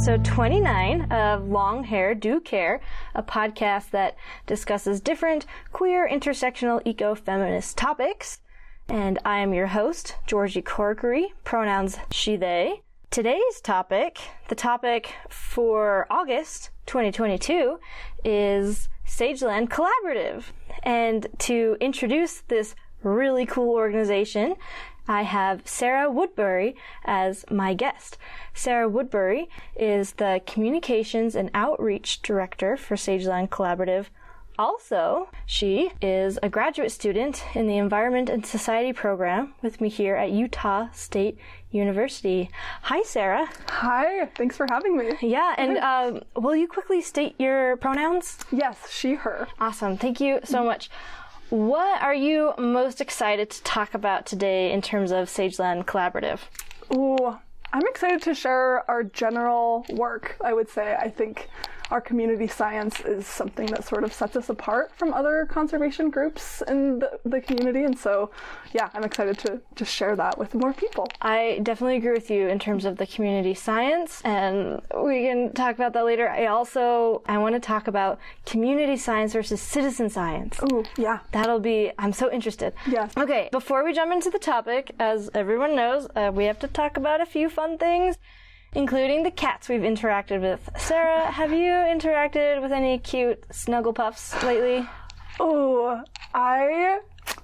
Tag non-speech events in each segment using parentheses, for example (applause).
episode 29 of Long Hair Do Care, a podcast that discusses different queer, intersectional, eco feminist topics. And I am your host, Georgie Corkery, pronouns she, they. Today's topic, the topic for August 2022, is Sageland Collaborative. And to introduce this really cool organization, I have Sarah Woodbury as my guest. Sarah Woodbury is the Communications and Outreach Director for Sageland Collaborative. Also, she is a graduate student in the Environment and Society program with me here at Utah State University. Hi, Sarah. Hi, thanks for having me. Yeah, and um, will you quickly state your pronouns? Yes, she, her. Awesome. Thank you so much. What are you most excited to talk about today in terms of Sageland Collaborative? Ooh, I'm excited to share our general work, I would say. I think our community science is something that sort of sets us apart from other conservation groups in the, the community. And so, yeah, I'm excited to just share that with more people. I definitely agree with you in terms of the community science, and we can talk about that later. I also I want to talk about community science versus citizen science. Ooh, yeah. That'll be I'm so interested. Yes. Okay, before we jump into the topic, as everyone knows, uh, we have to talk about a few fun things. Including the cats we've interacted with. Sarah, have you interacted with any cute snuggle puffs lately? Oh, I.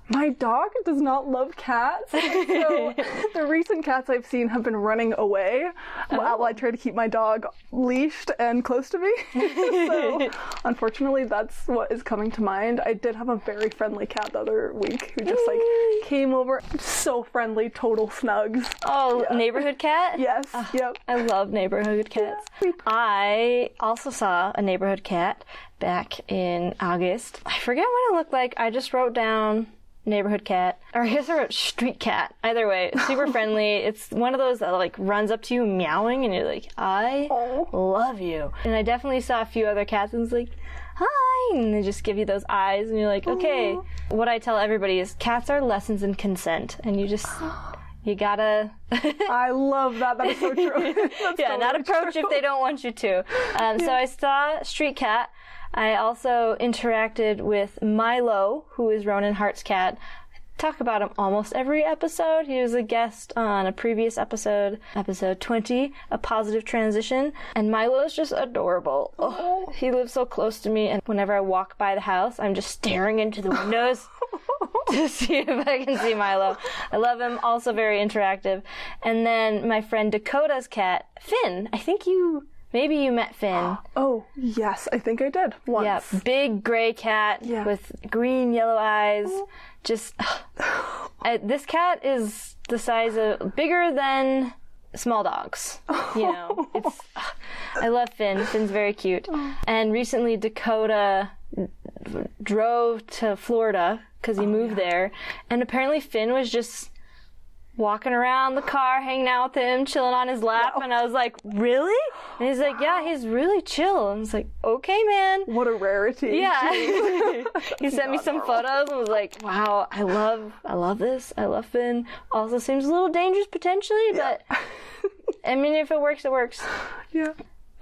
My dog does not love cats. So (laughs) the recent cats I've seen have been running away while I oh. try to keep my dog leashed and close to me. (laughs) so unfortunately, that's what is coming to mind. I did have a very friendly cat the other week who just like came over, so friendly, total snugs. Oh, neighborhood cat? Yes, ah, yep. I love neighborhood cats. I also saw a neighborhood cat back in August. I forget what it looked like. I just wrote down neighborhood cat, or I guess wrote street cat. Either way, super (laughs) friendly. It's one of those that like runs up to you meowing, and you're like, I love you. And I definitely saw a few other cats, and it's like, hi, and they just give you those eyes, and you're like, okay. What I tell everybody is cats are lessons in consent, and you just. (gasps) You gotta, I love that. That is so true. (laughs) (laughs) That's yeah, not approach true. if they don't want you to. Um, So I saw Street Cat. I also interacted with Milo, who is Ronan Hart's cat. I talk about him almost every episode. He was a guest on a previous episode, episode 20, A Positive Transition. And Milo is just adorable. Oh, oh. he lives so close to me, and whenever I walk by the house, I'm just staring into the windows (laughs) to see if I can see Milo. I love him, also very interactive. And then my friend Dakota's cat, Finn. I think you, maybe you met Finn. (gasps) Oh, yes, I think I did once. Yeah, big gray cat Yeah. with green yellow eyes. Oh. Just (sighs) (sighs) I, this cat is the size of bigger than small dogs. You know, (laughs) it's (sighs) I love Finn. Finn's very cute. Oh. And recently Dakota drove to Florida because he oh, moved there, and apparently Finn was just walking around the car, hanging out with him, chilling on his lap, and I was like, "Really?" And he's like, "Yeah, he's really chill." And I was like, "Okay, man." What a rarity. Yeah. (laughs) (laughs) he sent me some photos and was like, "Wow, I love, I love this. I love Finn. Also seems a little dangerous potentially, but I mean, if it works, it works." (sighs) Yeah.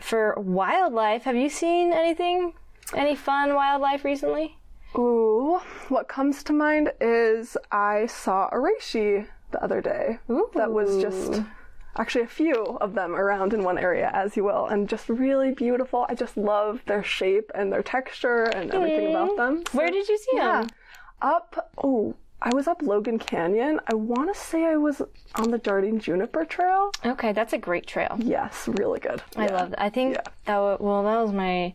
For wildlife, have you seen anything, any fun wildlife recently? Ooh, what comes to mind is I saw a reishi the other day. That was just actually a few of them around in one area, as you will, and just really beautiful. I just love their shape and their texture and everything about them. Where did you see Yeah. them? Up, oh, I was up Logan Canyon. I want to say I was on the Jardine Juniper Trail. Okay, that's a great trail. Yes, really good. I love that. I think Yeah. that wa- well, that was my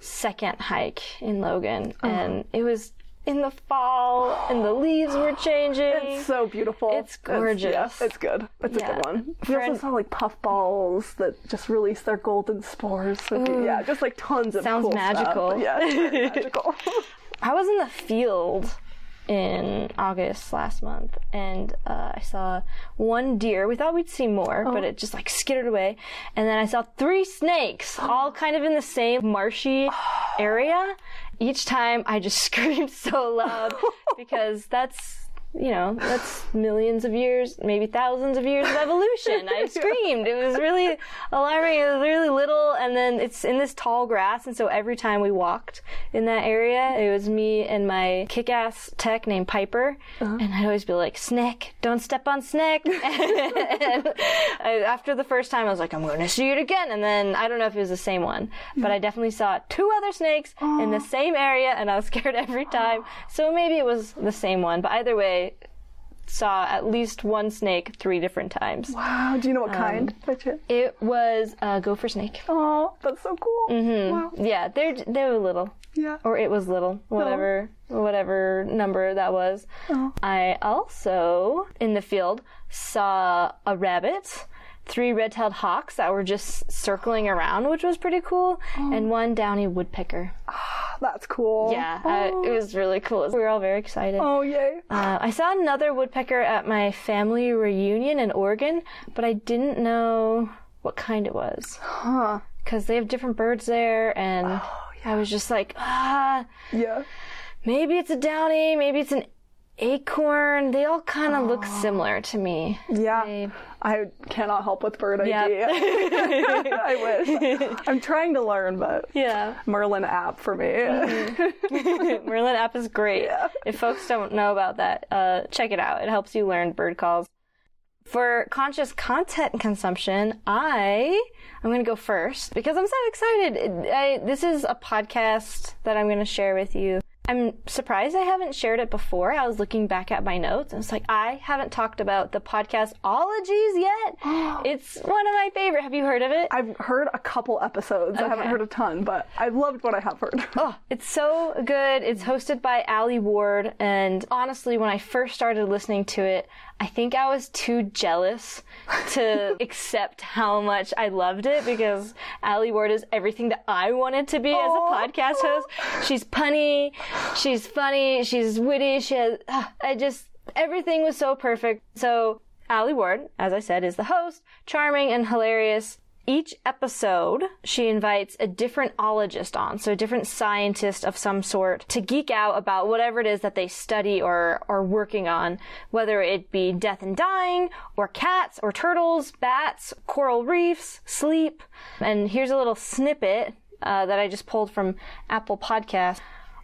second hike in Logan, Uh-huh. and it was in the fall, and the leaves were changing. It's so beautiful. It's gorgeous. yeah, it's good. It's Yeah. a good one. We also saw like puffballs that just release their golden spores. So yeah, just like tons of Sounds cool magical. Stuff. (laughs) Yeah, magical. (laughs) I was in the field in August last month, and uh, I saw one deer. We thought we'd see more, but it just like skittered away. And then I saw three snakes, all kind of in the same marshy (sighs) area. Each time, I just (laughs) screamed so loud (laughs) because that's you know, that's millions of years, maybe thousands of years of evolution. I (laughs) screamed. It was really alarming. It was really little, and then it's in this tall grass, and so every time we walked in that area, it was me and my kick-ass tech named Piper, uh-huh. and I'd always be like, "Snick, don't step on Snick." (laughs) (laughs) and I, after the first time, I was like, "I'm going to see it again," and then I don't know if it was the same one, but I mm-hmm. definitely saw two other snakes in the same area, and I was scared every time. So maybe it was the same one, but either way, saw at least one snake three different times. Wow. Do you know what kind? by chance? It was a gopher snake. Oh, that's so cool. Mm-hmm. Wow. Yeah, they're they were little, Yeah. or it was little, whatever whatever number that was. Oh. I also in the field saw a rabbit. Three red-tailed hawks that were just circling around, which was pretty cool, and one downy woodpecker. That's cool. Yeah, uh, Oh, it was really cool. We were all very excited. oh yay. Uh, I saw another woodpecker at my family reunion in Oregon, but I didn't know what kind it was Huh. because they have different birds there, and Oh, I was just like, ah, Yeah. maybe it's a downy, maybe it's an acorn. They all kind of look similar to me. Yeah. They- I cannot help with bird ID. Yeah. I wish. (laughs) I'm trying to learn, but yeah, Merlin app for me. Mm-hmm. (laughs) Merlin app is great. Yeah. If folks don't know about that, uh, check it out. It helps you learn bird calls. For conscious content consumption, I I'm going to go first because I'm so excited. I, this is a podcast that I'm going to share with you. I'm surprised I haven't shared it before. I was looking back at my notes and it's like I haven't talked about the podcast ologies yet. (gasps) it's one of my favorite. Have you heard of it? I've heard a couple episodes. I haven't heard a ton, but I've loved what I have heard. (laughs) Oh, it's so good. It's hosted by Alie Ward. And honestly, when I first started listening to it, I think I was too jealous to (laughs) accept how much I loved it because Alie Ward is everything that I wanted to be as a podcast host. She's punny, she's funny, she's witty, she has, ah, I just, everything was so perfect. So, Alie Ward, as I said, is the host, charming and hilarious. Each episode, she invites a different ologist on, so a different scientist of some sort, to geek out about whatever it is that they study or are working on, whether it be death and dying, or cats, or turtles, bats, coral reefs, sleep. And here's a little snippet uh, that I just pulled from Apple Podcasts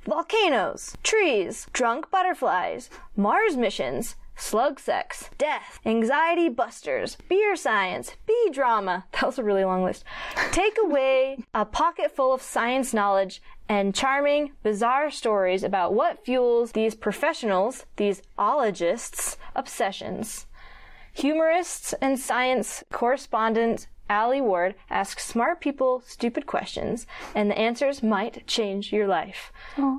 volcanoes, trees, drunk butterflies, Mars missions, slug sex, death, anxiety busters, beer science, bee drama. (laughs) That was a really long list. Take away a pocket full of science knowledge and charming, bizarre stories about what fuels these professionals, these ologists' obsessions. Humorists and science correspondent Alie Ward asks smart people stupid questions, and the answers might change your life.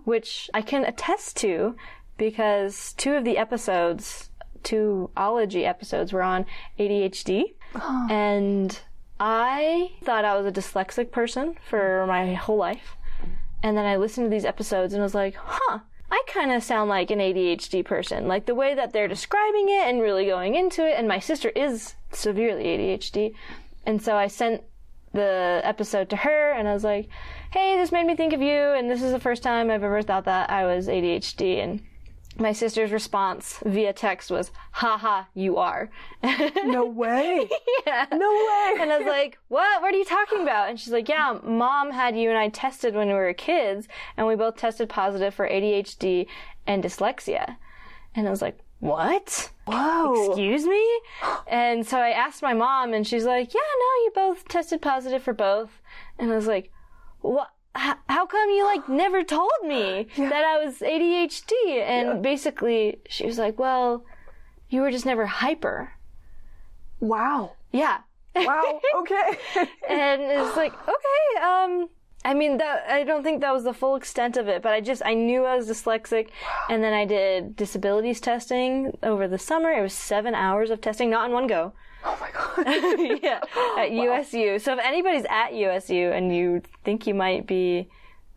Which I can attest to because two of the episodes, two ology episodes, were on ADHD. And I thought I was a dyslexic person for my whole life. And then I listened to these episodes and was like, huh, I kind of sound like an ADHD person. Like the way that they're describing it and really going into it. And my sister is severely ADHD. And so I sent the episode to her and I was like, hey, this made me think of you. And this is the first time I've ever thought that I was ADHD. And my sister's response via text was, haha, you are. (laughs) No way. yeah. No way. And I was like, what? What are you talking about? And she's like, yeah, mom had you and I tested when we were kids, and we both tested positive for ADHD and dyslexia. And I was like, what? Whoa. Excuse me? And so I asked my mom, and she's like, yeah, no, you both tested positive for both. And I was like, what? How come you like never told me (gasps) that I was ADHD? And basically, she was like, well, you were just never hyper. Wow. Yeah. Wow. (laughs) Okay. and it's like (gasps) okay um i mean that i don't think that was the full extent of it but i just i knew i was dyslexic and then i did disabilities testing over the summer it was seven hours of testing not in one go oh my god. (laughs) yeah at (laughs) usu so if anybody's at usu and you think you might be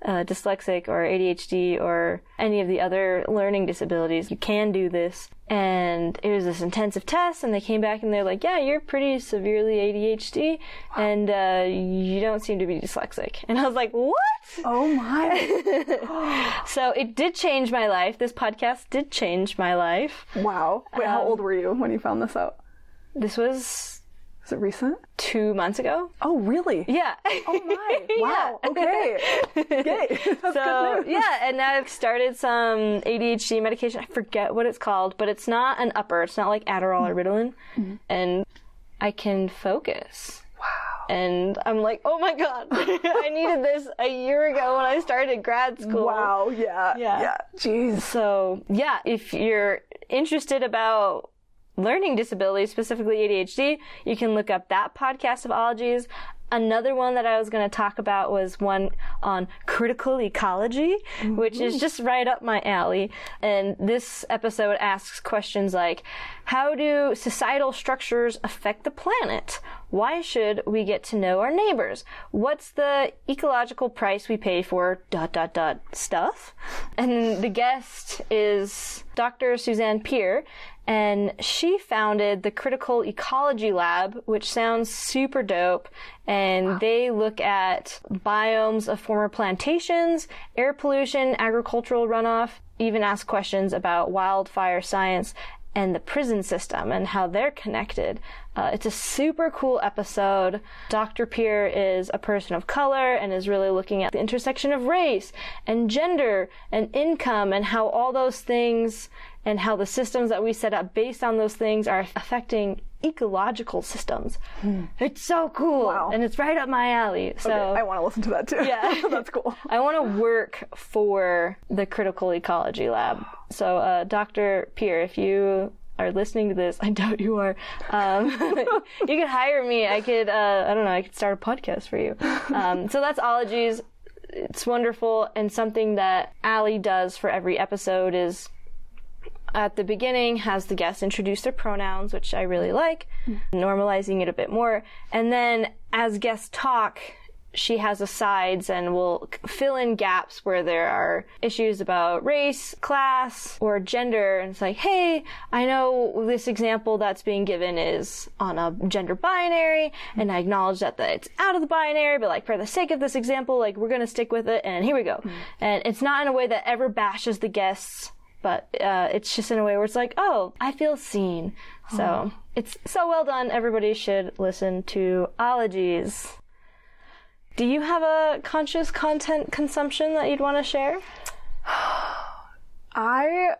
uh, dyslexic or ADHD or any of the other learning disabilities. You can do this. And it was this intensive test, and they came back and they're like, "Yeah, you're pretty severely ADHD, and uh, you don't seem to be dyslexic." And I was like, "What?" Oh my. (laughs) (gasps) So it did change my life. This podcast did change my life. wow. Wait, how old were you when you found this out? This was Is it recent? two months ago. Oh, really? Yeah. Oh my. (laughs) Wow. Okay. Yay. (laughs) That's So yeah, and now I've started some ADHD medication. I forget what it's called, but it's not an upper. It's not like Adderall or Ritalin, mm-hmm. and I can focus. Wow. And I'm like, oh my god, (laughs) I needed this a year ago when I started grad school. Wow. Yeah. Yeah. Yeah. Jeez. So yeah, if you're interested about learning disabilities, specifically ADHD, you can look up that podcast of ologies. Another one that I was going to talk about was one on critical ecology, mm-hmm. which is just right up my alley. And this episode asks questions like, how do societal structures affect the planet? Why should we get to know our neighbors? What's the ecological price we pay for dot dot dot stuff? And the guest is Dr. Suzanne Pierre, and she founded the Critical Ecology Lab, which sounds super dope. And they look at biomes of former plantations, air pollution, agricultural runoff, even ask questions about wildfire science and the prison system and how they're connected. Uh, it's a super cool episode. Dr. Pierre is a person of color and is really looking at the intersection of race and gender and income and how all those things and how the systems that we set up based on those things are affecting ecological systems. It's so cool. Wow. And it's right up my alley. So Okay, I want to listen to that too. Yeah. (laughs) That's cool. I want to work for the Critical Ecology Lab. So, uh, Dr. Pierre, if you are listening to this, (laughs) I doubt you are. Um, (laughs) you could hire me. I could, uh, I don't know, I could start a podcast for you. Um, so that's Ologies. It's wonderful and something that Alie does for every episode is at the beginning has the guests introduce their pronouns, which I really like, hmm. normalizing it a bit more. And then as guests talk, she has asides and will fill in gaps where there are issues about race, class, or gender. And it's like, hey, I know this example that's being given is on a gender binary, hmm. and I acknowledge that the, it's out of the binary, but like for the sake of this example, like we're gonna stick with it, and here we go. Hmm. And it's not in a way that ever bashes the guests but uh, it's just in a way where it's like, oh, I feel seen. So it's so well done. Everybody should listen to Ologies. Do you have a conscious content consumption that you'd want to share? (sighs) I,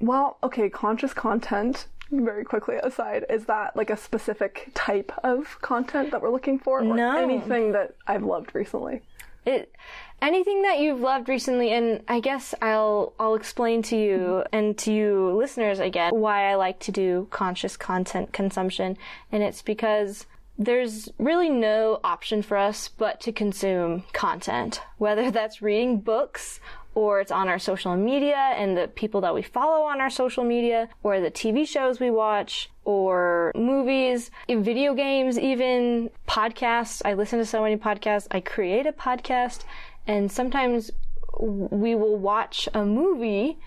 well, okay, conscious content, very quickly aside, is that like a specific type of content that we're looking for? Or No. anything that I've loved recently? It anything that you've loved recently, and I guess I'll I'll explain to you and to you listeners again why I like to do conscious content consumption, and it's because there's really no option for us but to consume content, whether (laughs) that's reading books or it's on our social media and the people that we follow on our social media, or the TV shows we watch, or movies, video games, even podcasts. I listen to so many podcasts. I create a podcast, and sometimes we will watch a movie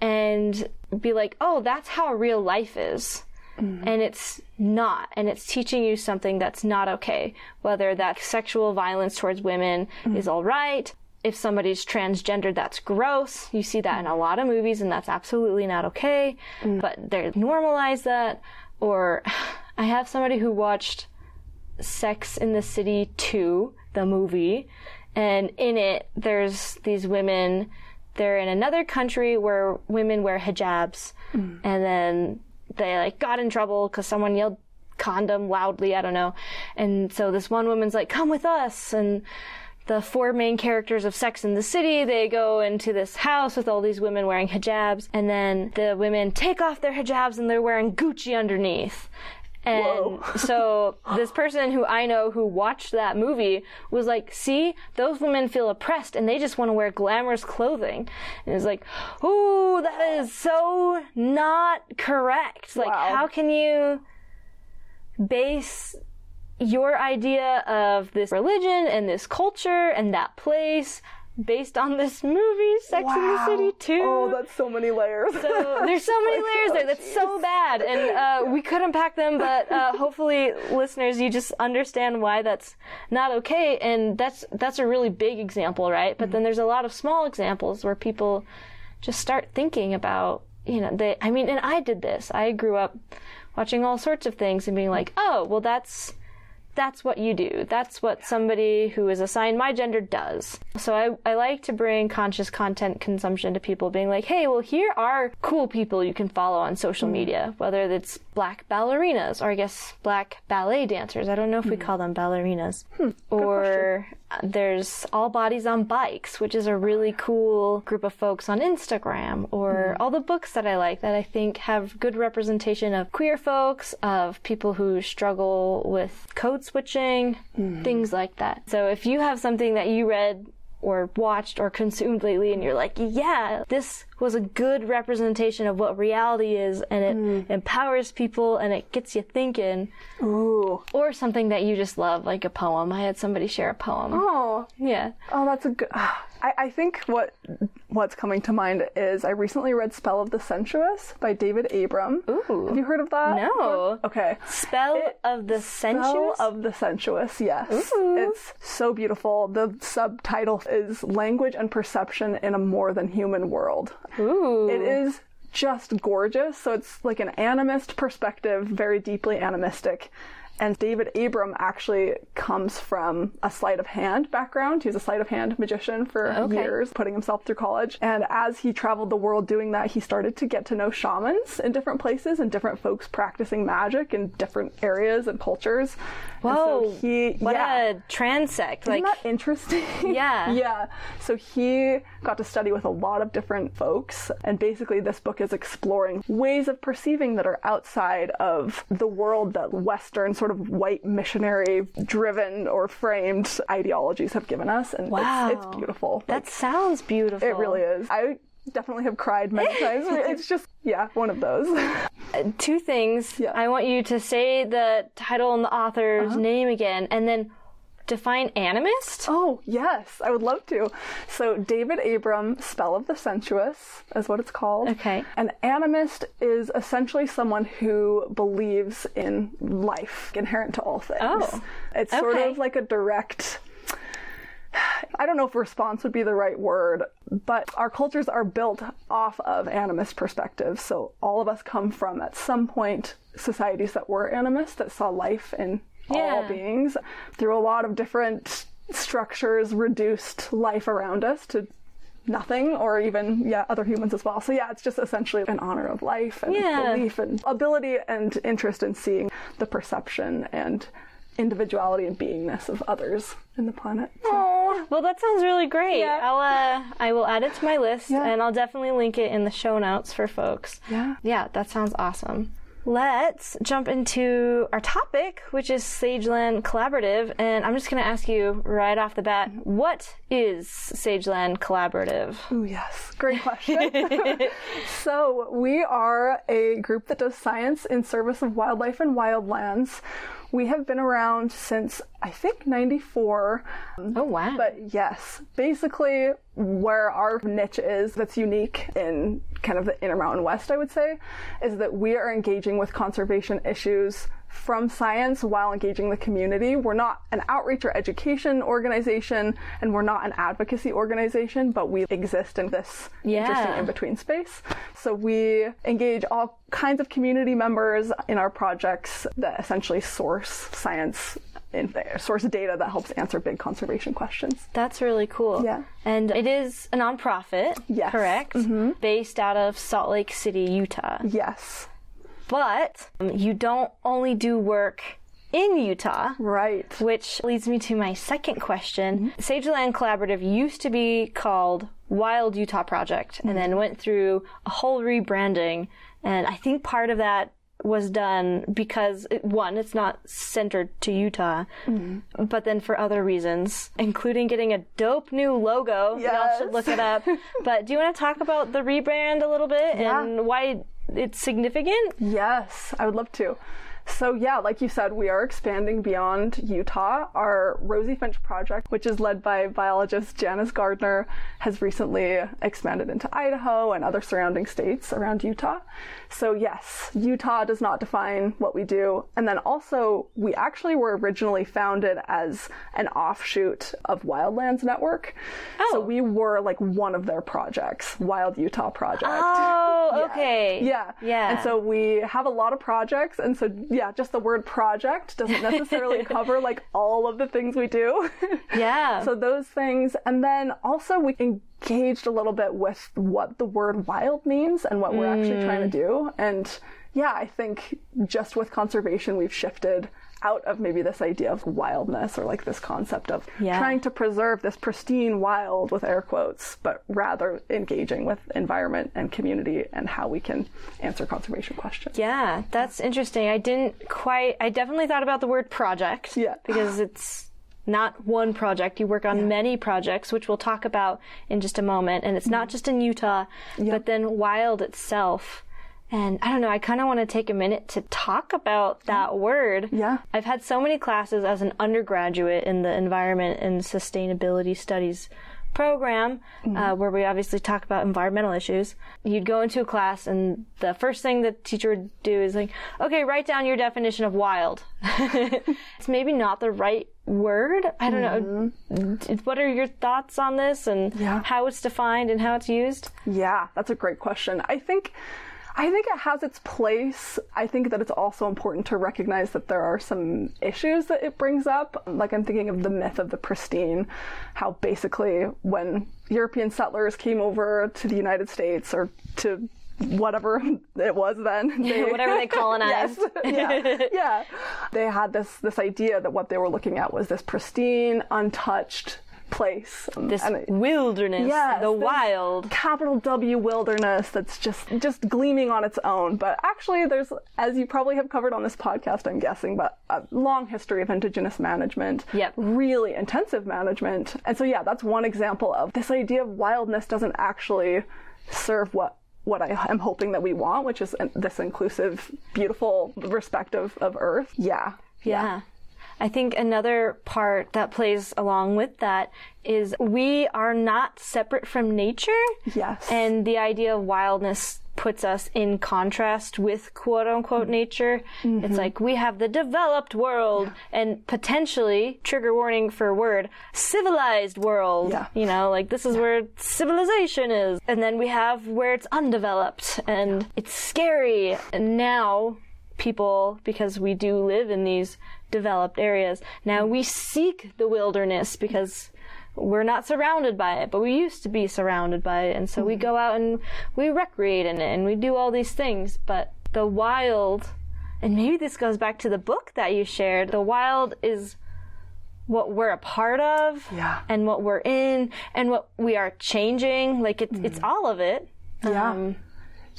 and be like, oh, that's how real life is. Mm-hmm. And it's not. And it's teaching you something that's not okay. Whether that sexual violence towards women mm-hmm. is all right. If somebody's transgender, that's gross. You see that in a lot of movies, and that's absolutely not okay. Mm. But they normalize that. Or (sighs) I have somebody who watched Sex in the City 2, the movie, and in it, there's these women. They're in another country where women wear hijabs, hmm. and then they like got in trouble because someone yelled condom loudly. I don't know, and so this one woman's like, "Come with us," and the four main characters of Sex in the City, they go into this house with all these women wearing hijabs, and then the women take off their hijabs and they're wearing Gucci underneath. And Whoa. so this person who I know who watched that movie was like, see, those women feel oppressed and they just want to wear glamorous clothing. And it's like, ooh, that is so not correct. Like, Wow. how can you base your idea of this religion and this culture and that place based on this movie, Sex in the City 2. Oh, that's so many layers. So there's so many (laughs) layers there. That's so bad, and uh, we could unpack them. But uh, (laughs) hopefully, listeners, you just understand why that's not okay. And that's that's a really big example, right? But then there's a lot of small examples where people just start thinking about, you know, they. I mean, and I did this. I grew up watching all sorts of things and being like, oh, well, that's that's what you do. That's what somebody who is assigned my gender does. So I, I like to bring conscious content consumption to people, being like, hey, well, here are cool people you can follow on social media, whether it's black ballerinas or I guess black ballet dancers. I don't know if we call them ballerinas. or uh, there's All Bodies on Bikes, which is a really cool group of folks on Instagram, or hmm. all the books that I like that I think have good representation of queer folks, of people who struggle with code switching, hmm. things like that. So if you have something that you read or watched or consumed lately and you're like, yeah, this was a good representation of what reality is and it mm. empowers people and it gets you thinking, Ooh. or something that you just love, like a poem. I had somebody share a poem. Oh, Yeah. oh, that's a good. Ah. I, I think what what's coming to mind is I recently read Spell of the Sensuous by David Abram. Ooh. Have you heard of that? No. Okay. Spell It- of the Sensuous? Spell of the Sensuous, yes. Ooh. It's so beautiful. The subtitle is Language and Perception in a More Than Human World. Ooh. It is just gorgeous. So it's like an animist perspective, very deeply animistic. And David Abram actually comes from a sleight of hand background. He's a sleight of hand magician for Okay. years, putting himself through college. And as he traveled the world doing that, he started to get to know shamans in different places and different folks practicing magic in different areas and cultures. Whoa. so he, what yeah. a transect. Like, Isn't that interesting? (laughs) Yeah. yeah. So he got to study with a lot of different folks, and basically, this book is exploring ways of perceiving that are outside of the world that Western, sort of white missionary driven or framed ideologies have given us. And Wow. it's, it's beautiful. that sounds beautiful. it really is. I definitely have cried many (laughs) times. It's just, yeah, one of those. Two things. Yeah. Uh-huh. I want you to say the title and the author's name again, and then define animist. Oh, yes, I would love to. So, David Abram, Spell of the Sensuous, is what it's called. Okay. An animist is essentially someone who believes in life inherent to all things. Oh, It's sort okay. of like a direct. (sighs) I don't know if response would be the right word, but our cultures are built off of animist perspectives. So all of us come from, at some point, societies that were animist, that saw life in all beings. Through a lot of different structures, reduced life around us to nothing or even yeah other humans as well so yeah it's just essentially an honor of life and Yeah. belief and ability and interest in seeing the perception and individuality and beingness of others in the planet So- Oh, well, that sounds really great. Yeah. I'll uh, I will add it to my list, Yeah. and I'll definitely link it in the show notes for folks. Yeah. Yeah, that sounds awesome. Let's jump into our topic, which is Sageland Collaborative, and I'm just going to ask you right off the bat, what is Sageland Collaborative? Oh, yes. Great question. (laughs) (laughs) so, we are a group that does science in service of wildlife and wildlands. We have been around since, I think, 94. Oh wow! But yes, basically, where our niche is that's unique in kind of the Intermountain West, I would say, is that we are engaging with conservation issues from science while engaging the community. We're not an outreach or education organization, and we're not an advocacy organization, but we exist in this Yeah. interesting in between space. So we engage all kinds of community members in our projects that essentially source science. In source data that helps answer big conservation questions. That's really cool. Yeah. And it is a nonprofit, Yes. correct? Mm-hmm. Based out of Salt Lake City, Utah. Yes. But um, you don't only do work in Utah. Right. Which leads me to my second question. Mm-hmm. Sageland Collaborative used to be called Wild Utah Project and mm-hmm. then went through a whole rebranding. And I think part of that was done because it, one, it's not centered to Utah, mm-hmm. but then for other reasons, including getting a dope new logo. Y'all should look it up. (laughs) but do you want to talk about the rebrand a little bit Yeah. and why it's significant? Yes, I would love to. So yeah, like you said, we are expanding beyond Utah. Our Rosy Finch project, which is led by biologist Janice Gardner, has recently expanded into Idaho and other surrounding states around Utah. So yes, Utah does not define what we do. And then also, we actually were originally founded as an offshoot of Wildlands Network. Oh. So we were like one of their projects, Wild Utah Project. Oh, (laughs) Yeah. okay. Yeah. Yeah. And so we have a lot of projects. And so, yeah, just the word project doesn't necessarily (laughs) cover like all of the things we do. (laughs) Yeah. so those things. And then also we engaged a little bit with what the word wild means and what we're actually trying to mm. do. And yeah, I think just with conservation, we've shifted out of maybe this idea of wildness or like this concept of Yeah. trying to preserve this pristine wild with air quotes, but rather engaging with environment and community and how we can answer conservation questions. Yeah, that's interesting. I didn't quite. I definitely thought about the word project. Yeah. Because it's not one project. You work on many projects, which we'll talk about in just a moment. And it's Mm-hmm. not just in Utah, but then Wild itself. And I don't know, I kind of want to take a minute to talk about that word. Yeah. I've had so many classes as an undergraduate in the environment and sustainability studies program uh, where we obviously talk about environmental issues. You'd go into a class and the first thing the teacher would do is like, okay, write down your definition of wild. (laughs) it's maybe not the right word. I don't know. What are your thoughts on this and Yeah. how it's defined and how it's used? Yeah, that's a great question. I think I think it has its place. I think that it's also important to recognize that there are some issues that it brings up. Like I'm thinking of the myth of the pristine, how basically when European settlers came over to the United States or to whatever (laughs) it was then, (laughs) they, Whatever they colonized. (laughs) Yes. yeah, yeah. They had this this idea that what they were looking at was this pristine, untouched place. This And it- wilderness, Yes, the wild. capital W wilderness that's just just gleaming on its own. But actually, there's, as you probably have covered on this podcast, I'm guessing, but a long history of indigenous management. Yep. Really intensive management. And so, yeah, that's one example of this idea of wildness doesn't actually serve what what I am hoping that we want, which is this inclusive, beautiful respect of, of Earth. Yeah. Yeah. I think another part that plays along with that is we are not separate from nature. Yes. And the idea of wildness puts us in contrast with quote unquote nature. Mm-hmm. It's like we have the developed world and potentially, trigger warning for a word, civilized world. Yeah. You know, like this is where civilization is. And then we have where it's undeveloped and it's scary. And now people, because we do live in these developed areas, now we seek the wilderness because we're not surrounded by it, but we used to be surrounded by it. And so we go out and we recreate in it and we do all these things. But the wild, and maybe this goes back to the book that you shared, the wild is what we're a part of Yeah. and what we're in and what we are changing. Like it's, it's all of it. Yeah. Um,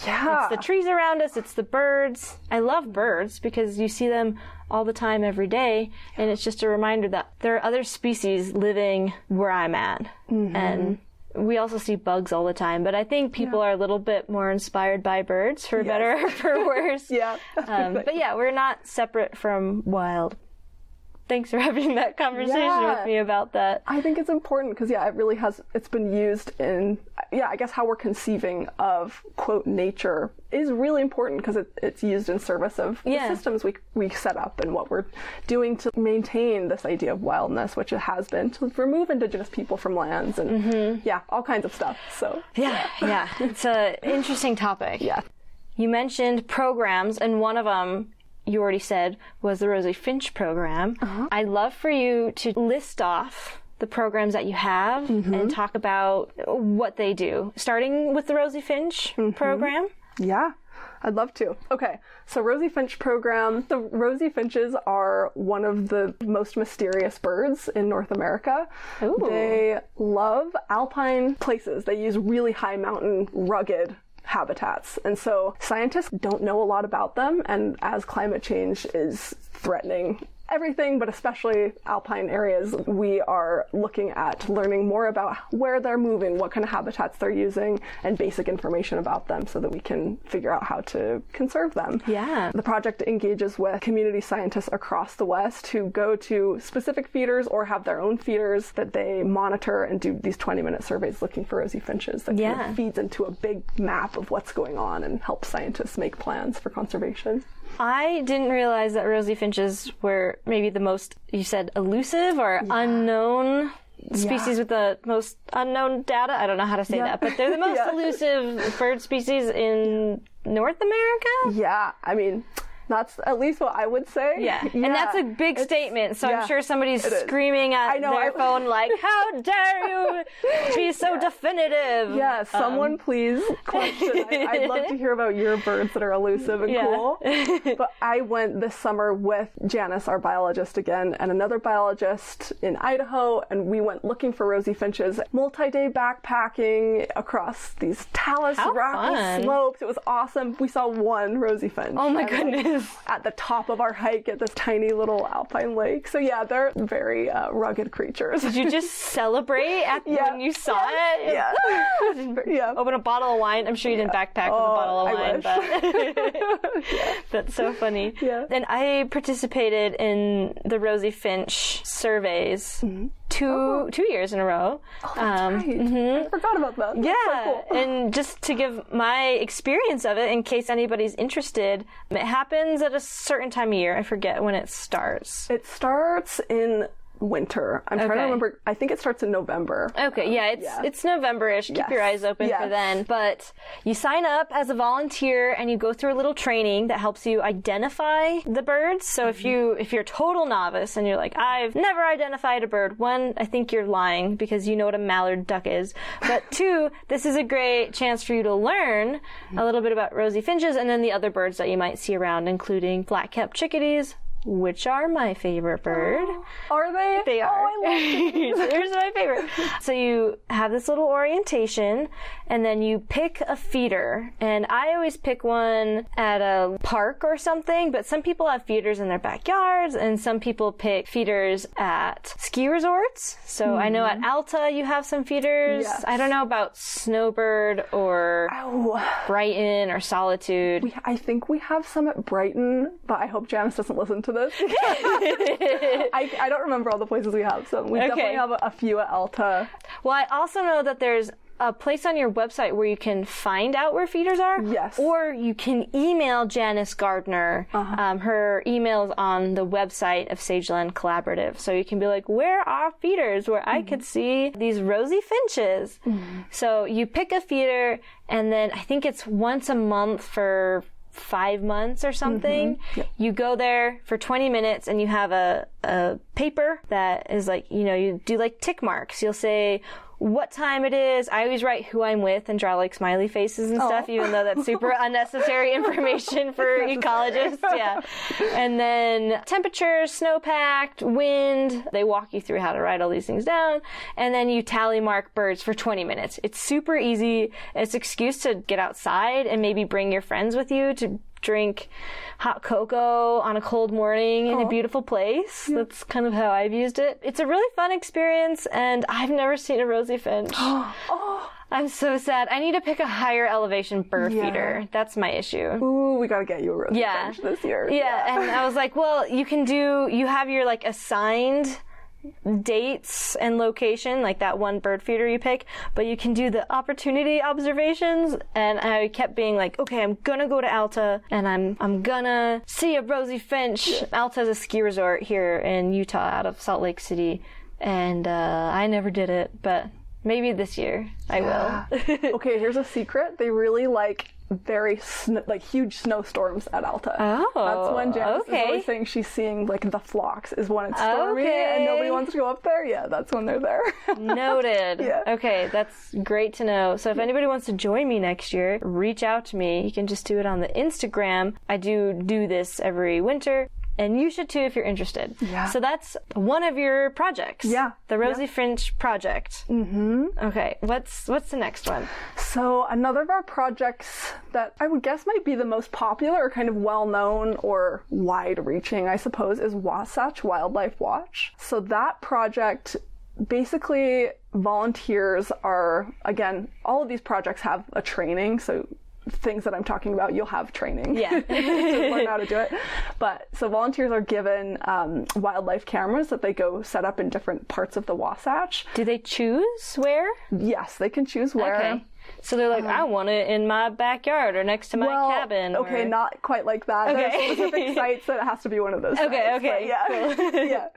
Yeah. It's the trees around us, it's the birds. I love birds because you see them all the time every day, and it's just a reminder that there are other species living where I'm at. Mm-hmm. And we also see bugs all the time, but I think people are a little bit more inspired by birds, for better or for worse. (laughs) yeah. Um, but yeah, we're not separate from wild. Thanks for (laughs) having that conversation Yeah. with me about that. I think it's important because yeah, it really has. It's been used in yeah. I guess how we're conceiving of quote nature is really important because it, it's used in service of Yeah. the systems we we set up and what we're doing to maintain this idea of wildness, which it has been to remove indigenous people from lands and mm-hmm. yeah, all kinds of stuff. So Yeah, yeah. It's a interesting topic. yeah, You mentioned programs, and one of them you already said was the Rosy Finch program. Uh-huh. I'd love for you to list off the programs that you have mm-hmm. and talk about what they do, starting with the Rosy Finch mm-hmm. program. Yeah, I'd love to. Okay, so Rosy Finch program. The Rosy Finches are one of the most mysterious birds in North America. Ooh. They love alpine places. They use really high mountain, rugged habitats. And so scientists don't know a lot about them. And as climate change is threatening everything, but especially alpine areas, we are looking at learning more about where they're moving, what kind of habitats they're using, and basic information about them so that we can figure out how to conserve them. Yeah. The project engages with community scientists across the West who go to specific feeders or have their own feeders that they monitor and do these 20 minute surveys looking for rosy finches that kind Yeah. of feeds into a big map of what's going on and helps scientists make plans for conservation. I didn't realize that rosy finches were maybe the most, you said, elusive or unknown species with the most unknown data. I don't know how to say Yeah. that, but they're the (laughs) most Yeah. elusive bird species in North America. Yeah, I mean, that's at least what I would say. Yeah. And that's a big It's- statement. So yeah, I'm sure somebody's screaming at know, their I- (laughs) phone like, "How dare you be so definitive?" Yeah, someone Um, please question. I, I'd love to hear about your birds that are elusive and (laughs) Yeah. cool. (laughs) But I went this summer with Janice, our biologist again, and another biologist in Idaho, and we went looking for rosy finches, multi-day backpacking across these talus How rocky fun. slopes. It was awesome. We saw one rosy finch. Oh my And, goodness. At the top of our hike at this tiny little alpine lake. So yeah, they're very uh, rugged creatures. Did you just (laughs) celebrate at, Yeah. when you saw it? Yeah. (laughs) yeah. Open a bottle of wine. I'm sure you didn't backpack with a Oh, bottle of wine, but (laughs) that's so funny. Yeah. And I participated in the Rosy Finch surveys two two years in a row. Mm-hmm. Oh, That's right. I forgot about that. That's so Yeah, cool. (laughs) and just to give my experience of it in case anybody's interested, it happens at a certain time of year. I forget when it starts. It starts in winter. I'm trying to remember. I think it starts in November. Okay, yeah, it's yeah. it's November-ish. Keep Yes. your eyes open for then. But you sign up as a volunteer and you go through a little training that helps you identify the birds. So if mm-hmm. you if you're a total novice and you're like, I've never identified a bird, one, I think you're lying because you know what a mallard duck is. But (laughs) two, this is a great chance for you to learn a mm-hmm. little bit about rosy finches and then the other birds that you might see around, including black-capped chickadees, which are my favorite bird. (gasps) Are they? They oh, are. Oh, I love (laughs) Here's my favorite. So you have this little orientation, and then you pick a feeder. And I always pick one at a park or something, but some people have feeders in their backyards, and some people pick feeders at ski resorts. So I know at mm-hmm. Alta you have some feeders. Yes. I don't know about Snowbird or Oh, Brighton or Solitude. we, I think we have some at Brighton, but I hope Janice doesn't listen to this. (laughs) I, I don't remember all the places we have so We Okay. definitely have a, a few at Alta. Well, I also know that there's a place on your website where you can find out where feeders are. Yes. Or you can email Janice Gardner. Uh-huh. Um, her email's on the website of Sageland Collaborative. So you can be like, where are feeders where I could mm-hmm. see these rosy finches? Mm-hmm. So you pick a feeder and then I think it's once a month for five months or something. Mm-hmm. You go there for 20 minutes and you have a, a paper that is like, you know, you do like tick marks. You'll say what time it is. I always write who I'm with and draw like smiley faces and stuff, oh. even though that's super (laughs) unnecessary information (laughs) for ecologists. Yeah. And then temperature, snowpack, wind. They walk you through how to write all these things down. And then you tally mark birds for 20 minutes. It's super easy. It's an excuse to get outside and maybe bring your friends with you to drink hot cocoa on a cold morning in a beautiful place. That's kind of how I've used it. It's a really fun experience and I've never seen a rosy finch. (gasps) Oh, I'm so sad. I need to pick a higher elevation bird Yeah. feeder. That's my issue. ooh, we gotta get you a rosy Yeah. finch this year. Yeah, and I was like, well, you can do, you have your like assigned dates and location, like that one bird feeder you pick, but you can do the opportunity observations. And I kept being like, okay, I'm gonna go to Alta and I'm, I'm gonna see a rosy finch. Alta Alta's a ski resort here in Utah out of Salt Lake City. And, uh, I never did it, but maybe this year I will. (laughs) okay, here's a secret. They really like very sn- like huge snowstorms at Alta. Oh, That's when Janice okay. is always saying she's seeing like the flocks is when it's stormy and nobody wants to go up there. Yeah, that's when they're there. (laughs) Noted. Yeah. Okay, that's great to know. So if anybody wants to join me next year, reach out to me. You can just do it on the Instagram. I do do this every winter. And you should too if you're interested. Yeah. So that's one of your projects. Yeah. The Rosy Finch project. Mm-hmm. Okay. What's what's the next one? So another of our projects that I would guess might be the most popular or kind of well known or wide reaching, I suppose, is Wasatch Wildlife Watch. So that project basically volunteers are again all of these projects have a training so things that i'm talking about you'll have training Yeah. (laughs) to learn how to do it but so volunteers are given um, wildlife cameras that they go set up in different parts of the wasatch Do they choose where? yes they can choose where Okay. So they're like, I want it in my backyard or next to my well, cabin. Okay, not quite like that. Okay. There's specific (laughs) sites that it has to be one of those. Okay, sites, okay, yeah, (laughs) yeah.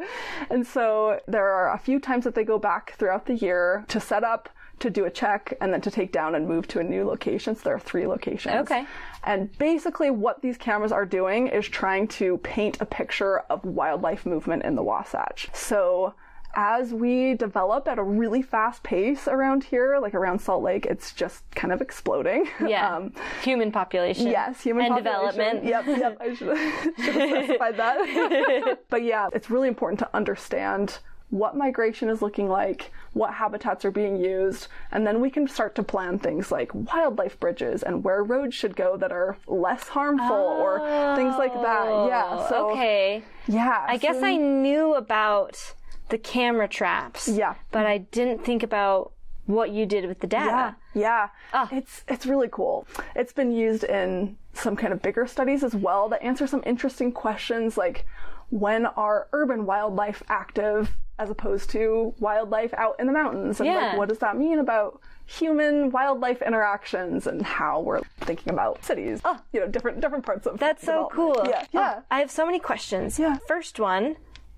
And so there are a few times that they go back throughout the year to set up, to do a check, and then to take down and move to a new location. So there are three locations. Okay. And basically, what these cameras are doing is trying to paint a picture of wildlife movement in the Wasatch. So as we develop at a really fast pace around here, like around Salt Lake, it's just kind of exploding. Yeah. (laughs) Um, human population. Yes, human and population. development. Yep, yep. I should, (laughs) should have specified that. (laughs) but yeah, it's really important to understand what migration is looking like, what habitats are being used, and then we can start to plan things like wildlife bridges and where roads should go that are less harmful or things like that. Yeah. So Oh, okay. yeah. I guess I knew about the camera traps. Yeah. But I didn't think about what you did with the data. Yeah, yeah. Ah. It's it's really cool. It's been used in some kind of bigger studies as well that answer some interesting questions like when are urban wildlife active as opposed to wildlife out in the mountains and Yeah. like what does that mean about human wildlife interactions and how we're thinking about cities Oh. you know different different parts of Oh. That's so cool. yeah Oh, yeah I have so many questions. Yeah. First one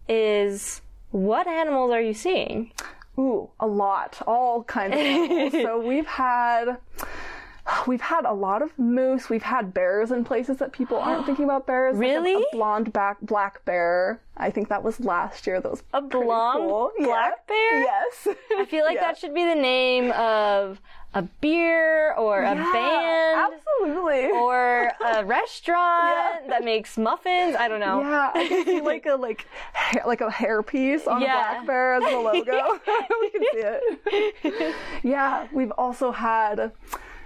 is what animals are you seeing? Ooh, a lot. All kinds of animals. (laughs) so we've had we've had a lot of moose. We've had bears in places that people aren't (gasps) thinking about bears. Like a- Really? a, blonde back black bear. I think that was last year. That was A blonde cool. Yeah. black bear? Yes. I feel like (laughs) Yeah. that should be the name of a beer or a Yeah, band Absolutely. or (laughs) a restaurant that makes muffins. I don't know. yeah, I can see like a like hair, like a hair piece on Yeah. a black bear as the logo. (laughs) we can see it. yeah, we've also had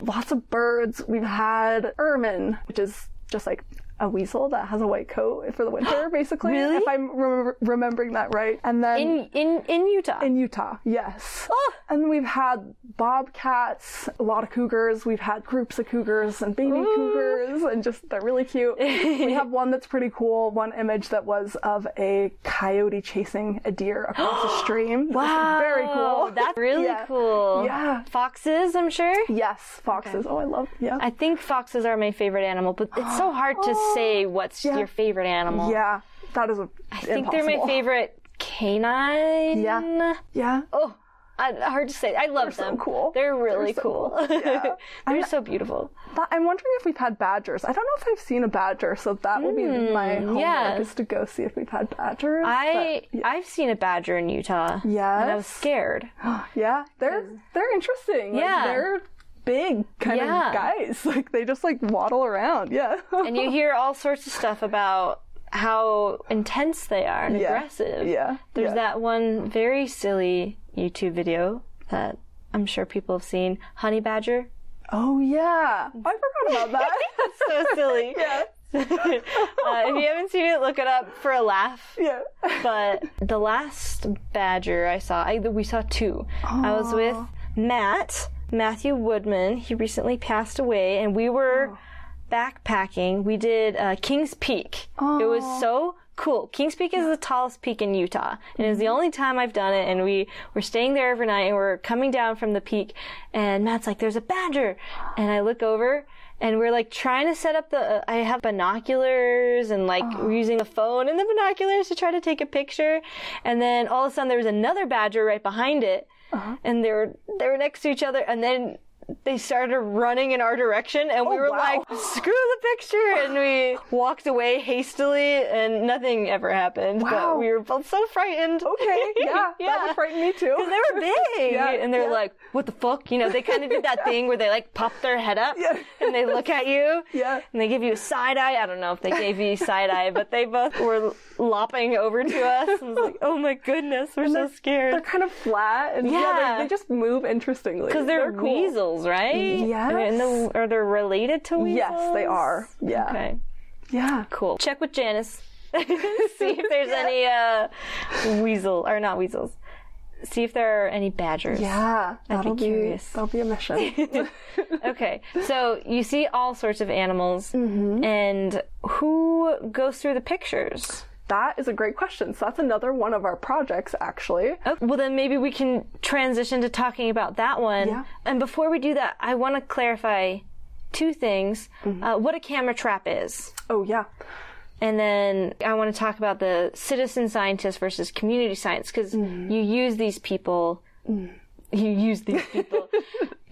lots of birds. We've had ermine, which is just like a weasel that has a white coat for the winter, (gasps) basically. Really? If I'm remember- remembering that right. And then In in in Utah. in Utah, yes. Oh. And we've had bobcats, a lot of cougars. We've had groups of cougars and baby cougars, and just they're really cute. we have (laughs) one that's pretty cool. One image that was of a coyote chasing a deer across a (gasps) stream. Wow, very cool. That's really Yeah. cool. Yeah. Foxes, I'm sure. yes, foxes. Oh, I love. Yeah. I think foxes are my favorite animal, but it's so hard to oh. Say (gasps) what's Yeah. your favorite animal. yeah, that is a. I think they're my favorite canine. Yeah. Yeah. Oh, I, hard to say. I love so them. cool. They're really They're so cool. cool. Yeah. (laughs) they're so beautiful. That- I'm wondering if we've had badgers. I don't know if I've seen a badger, so that will be hmm, my homework yeah. is to go see if we've had badgers. I but, yeah. I've seen a badger in Utah. Yeah, and I was scared. (gasps) Yeah, they're they're interesting. Like, Yeah. they're big kind Yeah. of guys. (laughs) Like they just like waddle around. Yeah. and you hear all sorts of stuff about how intense they are and Yeah. aggressive. Yeah. There's yeah. that one very silly YouTube video that I'm sure people have seen. Honey badger. Oh yeah. I forgot about that. (laughs) That's so silly. (laughs) yeah. uh, if you haven't seen it, look it up for a laugh. Yeah. But the last badger I saw, I, we saw two. I was with Matt, Matthew Woodman. He recently passed away, and we were backpacking. We did uh, Kings Peak. It was so cool. Kings Peak is the tallest peak in Utah, and it was the only time I've done it. And we were staying there overnight, and we're coming down from the peak, and Matt's like, "There's a badger," and I look over. And we're like trying to set up the. Uh, I have binoculars and like we're using the phone and the binoculars to try to take a picture. And then all of a sudden there was another badger right behind it, Uh-huh. and they were they were next to each other. And then they started running in our direction, and we oh, were Oh, wow. like, "Screw the picture!" and we (sighs) walked away hastily, and nothing ever happened. But we were both so frightened. Okay, (laughs) yeah, that would frighten me too. Because they were (laughs) big, Yeah, and they're yeah. like, "What the fuck?" You know, they kind of did that (laughs) thing where they like pop their head up Yeah. and they look at you, Yeah. and they give you a side eye. I don't know if they gave you side eye, but they both were lopping over to us. I was like, "Oh my goodness, we're so scared. They're kind of flat and yeah, Yeah. they, just move interestingly. Because they're, cool. weasels, right? Yes. And the, are they related to weasels? Yes, they are. Yeah. Okay, Yeah. cool. Check with Janice. (laughs) See if there's any uh, weasel or not weasels. See if there are any badgers. Yeah. I'd be, curious. that'll be a mission. (laughs) (laughs) Okay, so you see all sorts of animals, Mm-hmm. and who goes through the pictures? That is a great question. So that's another one of our projects actually. Oh, well, then maybe we can transition to talking about that one. Yeah. And before we do that, I want to clarify two things: Mm-hmm. uh, what a camera trap is. Oh yeah. And then I want to talk about the citizen scientist versus community science because Mm-hmm. you use these people. You use these (laughs) people.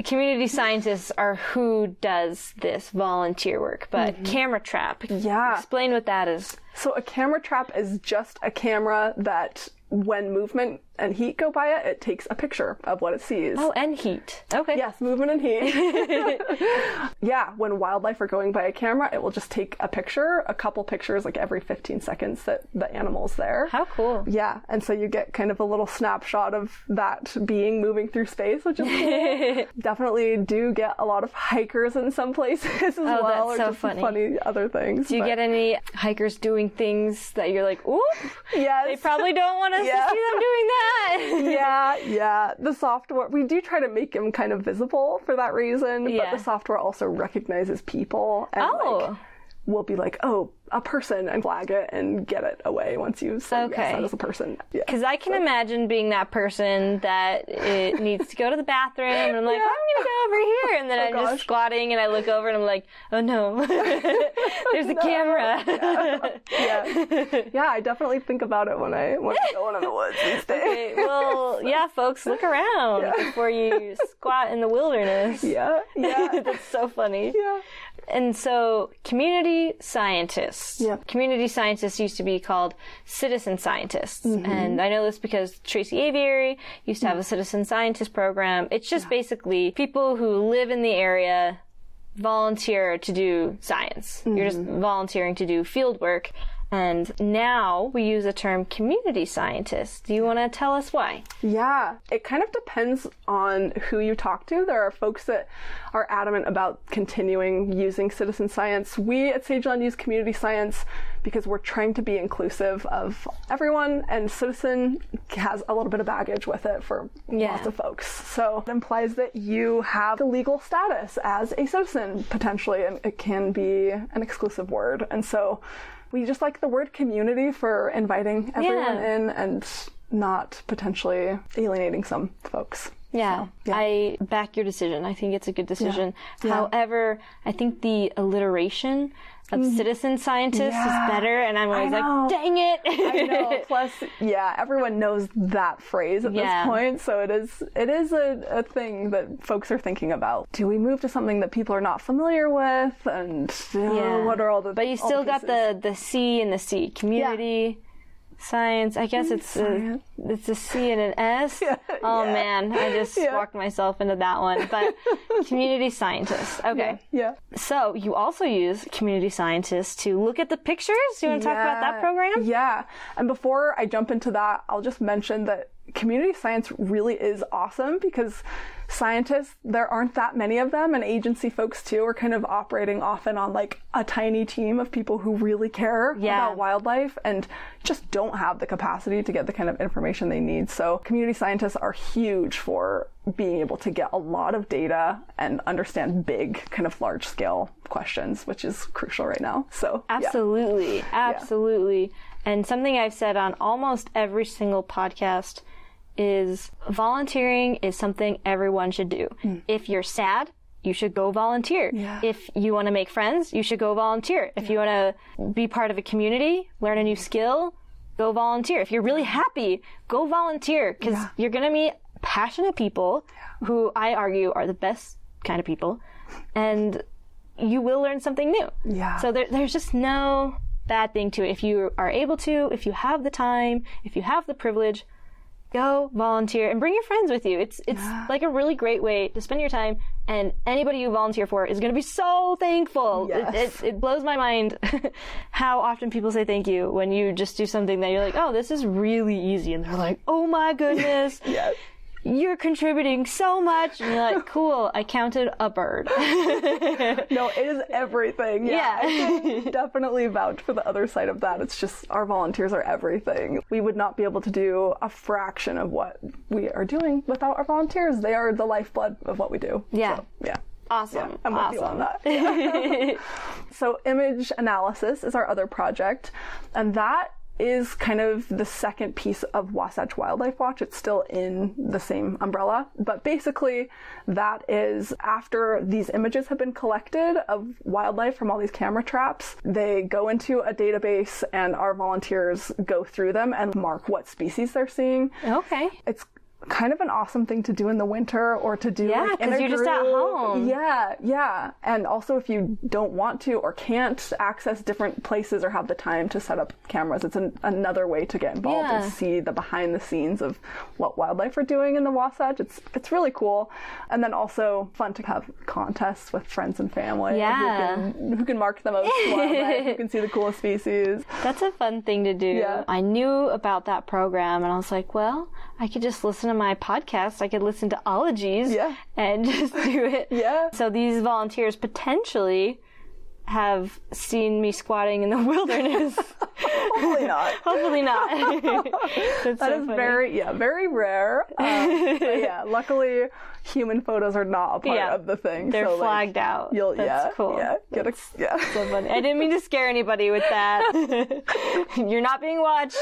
community scientists are who does this volunteer work, but camera trap. Mm-hmm. Yeah. Explain what that is. So a camera trap is just a camera that when movement and heat go by it, it takes a picture of what it sees. Oh, and heat. Okay. Yes, movement and heat. (laughs) yeah, when wildlife are going by a camera, it will just take a picture, a couple pictures like every 15 seconds that the animal's there. How cool. Yeah, and so you get kind of a little snapshot of that being moving through space, which is cool. (laughs) Definitely do get a lot of hikers in some places (laughs) as well, Oh, that's or so just funny. other things. Do you but- get any hikers doing things that you're like, ooh, Yes. they probably don't want us Yeah. to see them doing that? (laughs) yeah, yeah. The software, we do try to make them kind of visible for that reason, Yeah. but the software also recognizes people and Oh. like will be like, oh, a person and flag it and get it away once you say yes, Okay. that is a person. Yeah. Because I can imagine being that person that it (laughs) needs to go to the bathroom, and I'm like, Yeah. I'm gonna go over here, and then (laughs) oh I'm gosh. just squatting, and I look over, and I'm like, oh no, (laughs) there's a camera. yeah. yeah, yeah. I definitely think about it when I when I'm going in the woods these days. Okay, well, yeah, folks, look around Yeah. before you squat in the wilderness. Yeah, yeah, That's so funny. yeah. And so, community scientists. Yeah. Community scientists used to be called citizen scientists. Mm-hmm. And I know this because Tracy Aviary used to have a citizen scientist program. It's just basically people who live in the area volunteer to do science. You're just Mm-hmm. volunteering to do field work. And now we use the term community scientist. Do you want to tell us why? Yeah, it kind of depends on who you talk to. There are folks that are adamant about continuing using citizen science. We at Sageland use community science because we're trying to be inclusive of everyone, and citizen has a little bit of baggage with it for Yeah. lots of folks. So it implies that you have the legal status as a citizen potentially, and it can be an exclusive word. And so we just like the word community for inviting everyone Yeah. in and not potentially alienating some folks. Yeah, yeah. I back your decision. I think it's a good decision. Yeah. However, I think the alliteration of citizen scientist Mm. Yeah. is better, and I'm always like, dang it! I know. (laughs) Plus, yeah, everyone knows that phrase at this point, so it is it is a, a thing that folks are thinking about. Do we move to something that people are not familiar with, and you know, Yeah. what are all the? But you still got the the C and the C. Community science. I guess it's a, it's a C and an S. (laughs) Oh yeah. man, I just Yeah. walked myself into that one. But (laughs) community scientist. Okay. Yeah. So you also use community scientists to look at the pictures. You want to talk about that program? Yeah. And before I jump into that, I'll just mention that community science really is awesome because scientists, there aren't that many of them, and agency folks too are kind of operating often on like a tiny team of people who really care Yeah. about wildlife and just don't have the capacity to get the kind of information they need. So community scientists are huge for being able to get a lot of data and understand big, kind of large scale questions, which is crucial right now. So yeah. Absolutely. Absolutely. And something I've said on almost every single podcast is volunteering is something everyone should do. Hmm. If you're sad, you should go volunteer. Yeah. If you want to make friends, you should go volunteer. If you want to be part of a community, learn a new skill, go volunteer. If you're really happy, go volunteer because Yeah. you're going to meet passionate people who I argue are the best kind of people, and you will learn something new. Yeah. So there, there's just no bad thing to it. If you are able to, if you have the time, if you have the privilege, go volunteer and bring your friends with you. It's it's like a really great way to spend your time, and anybody you volunteer for is going to be so thankful. It- Yes. It, it, blows my mind (laughs) how often people say thank you when you just do something that you're like, oh, this is really easy, and they're like, oh my goodness. (laughs) Yeah. You're contributing so much, and you're like, (laughs) "Cool! I counted a bird." (laughs) No, it is everything. Yeah. Yeah. (laughs) Definitely vouch for the other side of that. It's just our volunteers are everything. We would not be able to do a fraction of what we are doing without our volunteers. They are the lifeblood of what we do. Yeah. So, yeah. awesome! I'm with awesome. you on that. Yeah. so image analysis is our other project, and that is kind of the second piece of Wasatch Wildlife Watch. It's still in the same umbrella, but basically that is after these images have been collected of wildlife from all these camera traps, they go into a database and our volunteers go through them and mark what species they're seeing. Okay. It's kind of an awesome thing to do in the winter or to do Yeah, like, in 'cause you're just at home. Yeah, yeah. And also if you don't want to or can't access different places or have the time to set up cameras, it's an, another way to get involved Yeah. and see the behind the scenes of what wildlife are doing in the Wasatch. It's it's really cool. And then also fun to have contests with friends and family Yeah. who can who can mark the most wildlife, who can see the coolest species. (laughs) That's a fun thing to do. Yeah. I knew about that program and I was like, well, I could just listen to my podcast. I could listen to Ologies Yeah. and (laughs) just do it. Yeah. So these volunteers potentially have seen me squatting in the (laughs) wilderness. Hopefully not. (laughs) Hopefully not. (laughs) That's That so is very, yeah, very rare. Um, but yeah, luckily, human photos are not a part Yeah. of the thing. They're so, like, flagged out. You'll, That's yeah, cool. Yeah, get a, yeah. so funny. I didn't mean to scare anybody with that. You're not being watched.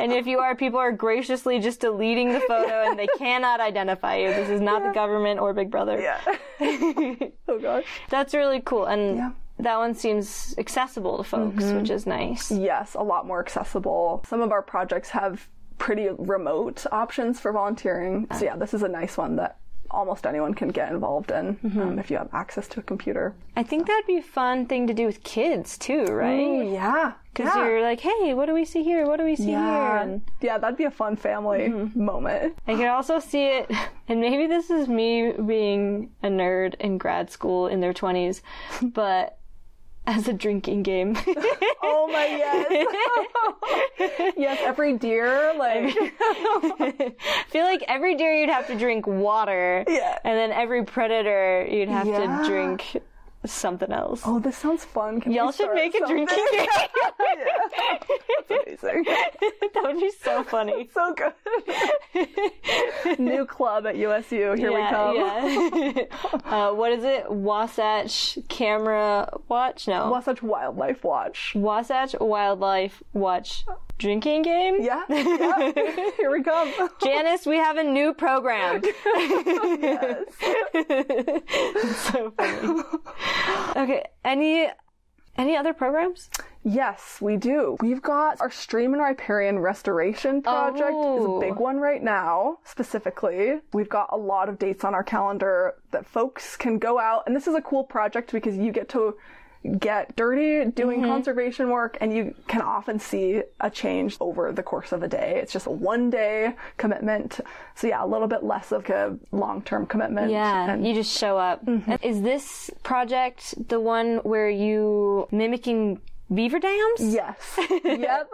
And if you are, people are graciously just deleting the photo and they cannot identify you. This is not the government or Big Brother. yeah. oh gosh. That's really cool. And Yeah. That one seems accessible to folks, mm-hmm. which is nice. Yes, a lot more accessible. Some of our projects have pretty remote options for volunteering. So ah. yeah, this is a nice one that almost anyone can get involved in mm-hmm. um, if you have access to a computer. I think that'd be a fun thing to do with kids too, right? Ooh, yeah. Because yeah. you're like, hey, what do we see here? What do we see here? yeah. And yeah, that'd be a fun family mm-hmm. moment. I could also see it, (laughs) and maybe this is me being a nerd in grad school in their 20s, but as a drinking game. Oh my yes. (laughs) yes, every deer like I feel like every deer you'd have to drink water, Yeah. and then every predator you'd have Yeah. to drink something else. Oh, this sounds fun. Can Y'all should make a something? drinking game. (laughs) That's amazing. that would be so funny. (laughs) so good. New club at USU. Here we come. Yeah. (laughs) uh, what is it? Wasatch Camera Watch? No. Wasatch Wildlife Watch. Wasatch Wildlife Watch drinking game? Yeah. (laughs) yeah. Here we come. (laughs) Janice, we have a new program. (laughs) yes. so funny. Okay, any any other programs? Yes, we do. We've got our Stream and Riparian Restoration Project is Oh. a big oh. one right now, specifically. We've got a lot of dates on our calendar that folks can go out, and this is a cool project because you get to get dirty doing Mm-hmm. conservation work and you can often see a change over the course of a day. It's just a one day commitment. So yeah, a little bit less of a long term commitment. Yeah, And you just show up. And Is this project the one where you mimicking beaver dams? Yes. (laughs) yep.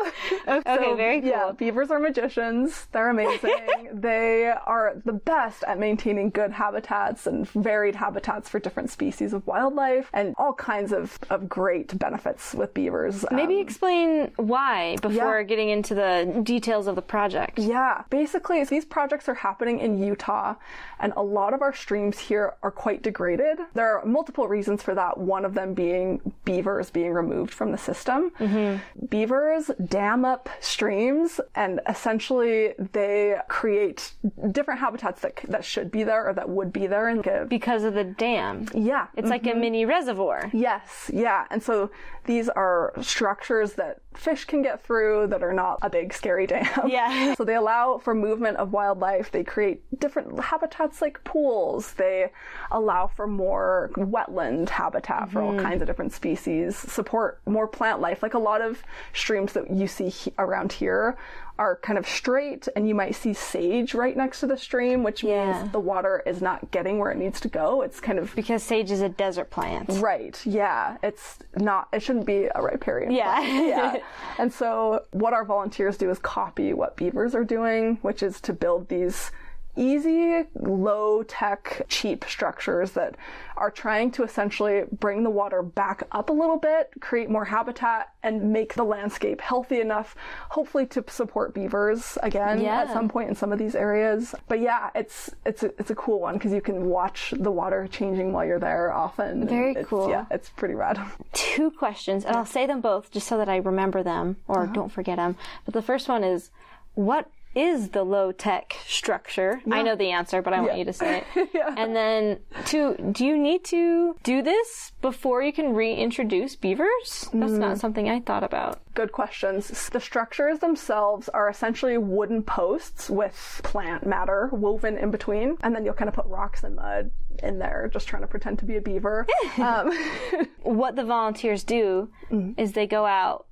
Okay, very cool. Yeah, beavers are magicians. They're amazing. (laughs) they are the best at maintaining good habitats and varied habitats for different species of wildlife and all kinds of, of great benefits with beavers. Maybe Um, explain why before yeah. getting into the details of the project. Yeah, basically, these projects are happening in Utah, and a lot of our streams here are quite degraded. There are multiple reasons for that, one of them being beavers being removed from the system. Mm-hmm. Beavers dam up streams, and essentially they create different habitats that, that should be there or that would be there. And give, Because of the dam. yeah, It's like a mm-hmm. mini reservoir. Yes, yeah. And so these are structures that fish can get through that are not a big scary dam. Yeah. (laughs) So they allow for movement of wildlife. They create different habitats like pools. They allow for more wetland habitat for all mm-hmm. kinds of different species, support more plant life. Like a lot of streams that you see he- around here are kind of straight and you might see sage right next to the stream, which Yeah. means the water is not getting where it needs to go. It's kind of Because sage is a desert plant. Right. Yeah. It's not. It shouldn't be a riparian. Yeah. plant. yeah. (laughs) And so what our volunteers do is copy what beavers are doing, which is to build these easy, low tech, cheap structures that are trying to essentially bring the water back up a little bit, create more habitat, and make the landscape healthy enough, hopefully to support beavers again Yeah. at some point in some of these areas. But yeah, it's it's a, it's a cool one because you can watch the water changing while you're there often. Very It's- cool. Yeah, it's pretty rad. (laughs) Two questions, and I'll say them both just so that I remember them or Uh-huh. don't forget them. But the first one is what is the low tech structure? I know the answer, but I want Yeah. you to say it. (laughs) And then two, do you need to do this before you can reintroduce beavers? That's Mm. not something I thought about. Good questions. The structures themselves are essentially wooden posts with plant matter woven in between, and then you'll kind of put rocks and mud in there, just trying to pretend to be a beaver. (laughs) um, (laughs) what the volunteers do Mm-hmm. is they go out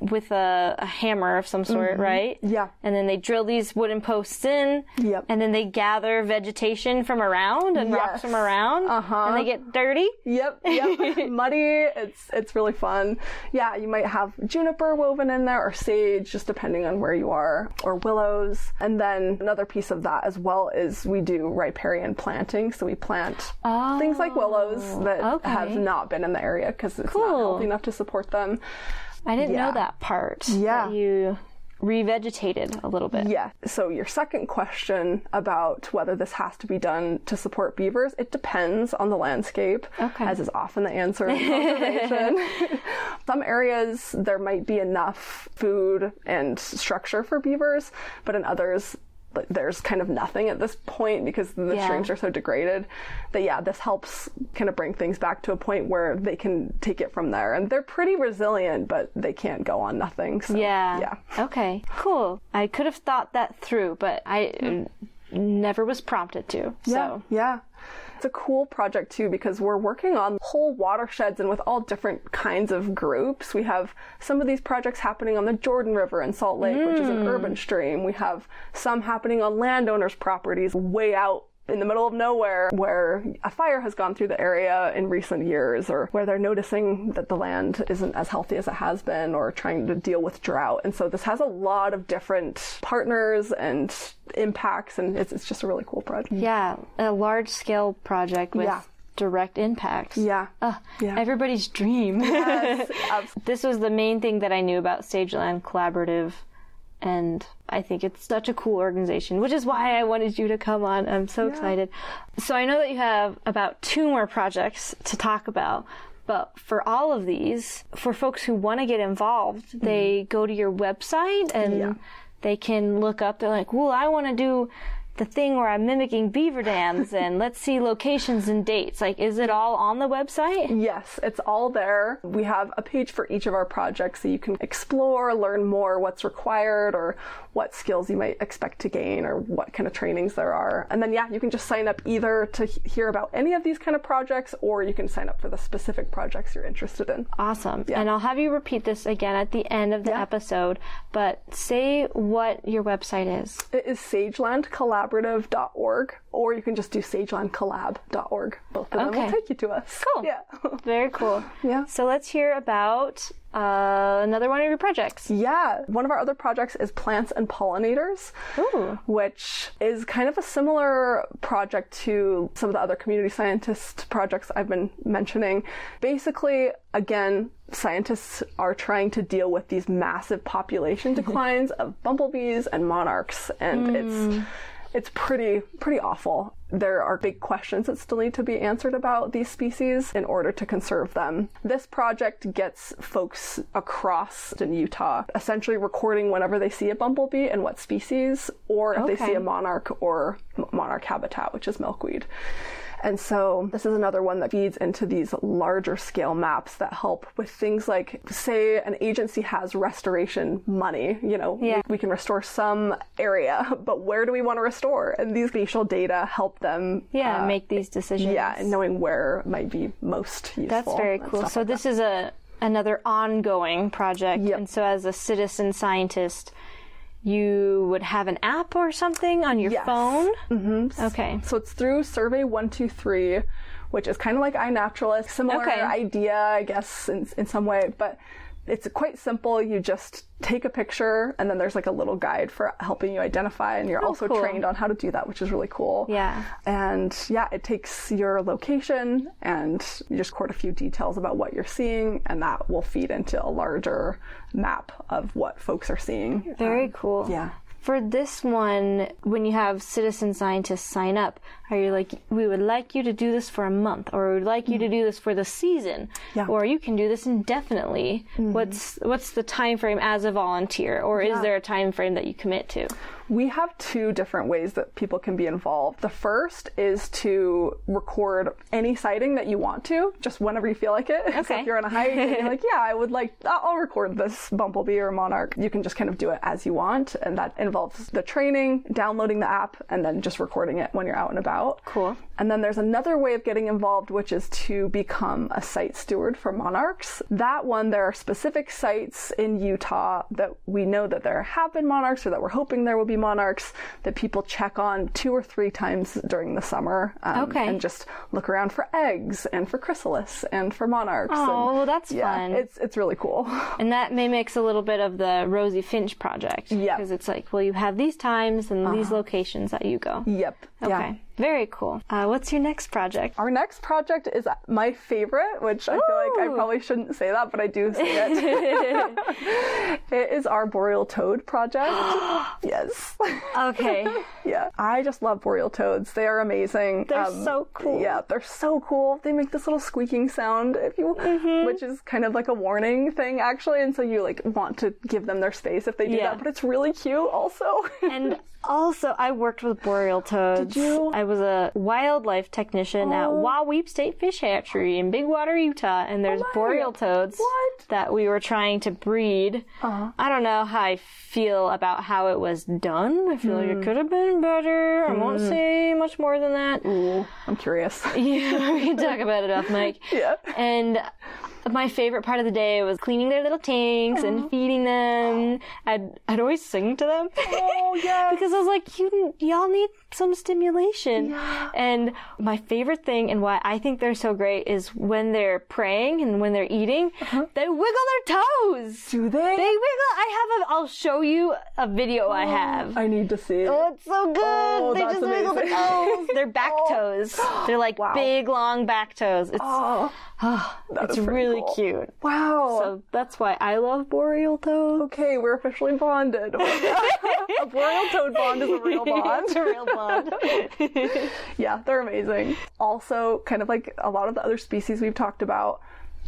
with a, a hammer of some sort, right? Mm-hmm. Yeah. And then they drill these wooden posts in. Yep. And then they gather vegetation from around and rocks Yes. from around. Uh-huh. And they get dirty. Yep, yep. (laughs) Muddy. It's it's really fun. Yeah, you might have juniper woven in there or sage, just depending on where you are, or willows. And then another piece of that as well is we do riparian planting. So we plant things like willows that Oh, okay. have not been in the area because it's not healthy enough to support them. I didn't Yeah. know that part. Yeah. That you revegetated a little bit. Yeah. So your second question about whether this has to be done to support beavers, it depends on the landscape. Okay. As is often the answer in (laughs) conservation. Some areas there might be enough food and structure for beavers, but in others like, there's kind of nothing at this point because the Yeah. streams are so degraded that yeah this helps kind of bring things back to a point where they can take it from there and they're pretty resilient but they can't go on nothing so Yeah. yeah Okay. Cool. I could have thought that through, but I uh, never was prompted to. Yeah, So yeah. It's a cool project too because we're working on whole watersheds and with all different kinds of groups. We have some of these projects happening on the Jordan River in Salt Lake, which is an hmm. urban stream. We have some happening on landowners' properties way out in the middle of nowhere where a fire has gone through the area in recent years or where they're noticing that the land isn't as healthy as it has been or trying to deal with drought. And so this has a lot of different partners and impacts and it's, it's just a really cool project. yeah, a large scale project with Yeah. direct impacts. Yeah. Ugh, Yeah. Everybody's dream. Yes, (laughs) this was the main thing that I knew about Sageland Collaborative, and I think it's such a cool organization, which is why I wanted you to come on. I'm so excited. So I know that you have about two more projects to talk about. But for all of these, for folks who want to get involved, they go to your website and Mm-hmm. Yeah. they can look up. They're like, "Well, I want to do the thing where I'm mimicking beaver dams, and (laughs) let's see locations and dates." Like, is it all on the website? Yes, it's all there. We have a page for each of our projects so you can explore, learn more what's required or what skills you might expect to gain or what kind of trainings there are. And then, yeah, you can just sign up either to hear about any of these kind of projects or you can sign up for the specific projects you're interested in. Awesome. And I'll have you repeat this again at the end of the episode, but say what your website is. It is sagelandcollaborative.org or you can just do sagelandcollab.org. Both of them Okay. will take you to us. Cool. Yeah. (laughs) Very cool. Yeah. So let's hear about uh, another one of your projects. Yeah, one of our other projects is Plants and Pollinators, Ooh. which is kind of a similar project to some of the other community scientist projects I've been mentioning. Basically, again, scientists are trying to deal with these massive population (laughs) declines of bumblebees and monarchs, and it's it's pretty pretty awful. there are big questions that still need to be answered about these species in order to conserve them. This project gets folks across in Utah essentially recording whenever they see a bumblebee and what species, or if they see a monarch or monarch habitat, which is milkweed. And so this is another one that feeds into these larger scale maps that help with things like, say, an agency has restoration money. You know, Yeah. we, we can restore some area, (laughs) but where do we want to restore? And these spatial data help them. Yeah, uh, make these decisions. yeah, and knowing where might be most useful. That's very cool. So like this is a another ongoing project, Yep. and so as a citizen scientist, you would have an app or something on your Yes. phone. Mm-hmm. Okay. So it's through Survey 123, which is kind of like iNaturalist, similar Okay. idea, I guess, in, in some way, but it's quite simple. You just take a picture, and then there's like a little guide for helping you identify, and you're also Oh, cool. trained on how to do that, which is really cool. Yeah. And yeah, it takes your location, and you just record a few details about what you're seeing, and that will feed into a larger map of what folks are seeing. Very Um, cool. yeah. For this one, when you have citizen scientists sign up, are you like, we would like you to do this for a month, or we would like you to do this for the season, Yeah. Mm-hmm. or you can do this indefinitely? What's what's the time frame as a volunteer, or is there a time frame that you commit to? We have two different ways that people can be involved. The first is to record any sighting that you want to, just whenever you feel like it. (laughs) so Okay. if you're on a hike and you're like, (laughs) yeah, I would like, I'll record this bumblebee or monarch, you can just kind of do it as you want. And that involves the training, downloading the app, and then just recording it when you're out and about. Cool. And then there's another way of getting involved, which is to become a site steward for monarchs. That one, there are specific sites in Utah that we know that there have been monarchs or that we're hoping there will be monarchs that people check on two or three times during the summer. um, Okay. And just look around for eggs and for chrysalis and for monarchs. Oh, and, well, that's yeah, fun. It's, it's really cool. (laughs) And that mimics a little bit of the Rosy Finch project. Yeah. Uh-huh. Because it's like, well, you have these times and these locations that you go. yep. Okay. Yeah. Very cool. Uh, what's your next project? Our next project is my favorite, which I feel like I probably shouldn't say that, but I do say it. (laughs) it is our boreal toad project. (gasps) yes. Okay. (laughs) yeah. I just love boreal toads. They are amazing. They're so cool. Yeah, they're so cool. They make this little squeaking sound, if you, Mm-hmm. which is kind of like a warning thing, actually. And so you like want to give them their space if they do Yeah. that, but it's really cute also. (laughs) and also, I worked with boreal toads. Did you? I was a wildlife technician at Oh. Wahweap State Fish Hatchery in Big Water, Utah, and there's my. boreal toads What? that we were trying to breed. Uh-huh. I don't know how I feel about how it was done. I feel like Hmm. it could have been better. I won't say much more than that. Ooh, I'm curious. (laughs) Yeah, we can talk about it off mic. (laughs) Yeah. And my favorite part of the day was cleaning their little tanks and feeding them. I'd I'd always sing to them. Oh, (laughs) yes. because I was like, you y'all need some stimulation. Yeah. And my favorite thing and why I think they're so great is when they're praying and when they're eating, they wiggle their toes. Uh-huh. Do they? They wiggle. I have a. I'll show you a video I have. I need to see it. Oh, it's so good. Oh, they just wiggle their toes. They're back (laughs) Oh. toes. They're like Wow. big, long back toes. It's Oh, Ah, that it's really cool. cute. Wow. So that's why I love boreal toads. okay, we're officially bonded. (laughs) a boreal toad bond is a real (laughs) bond. it's a real bond. (laughs) yeah, they're amazing. Also, kind of like a lot of the other species we've talked about,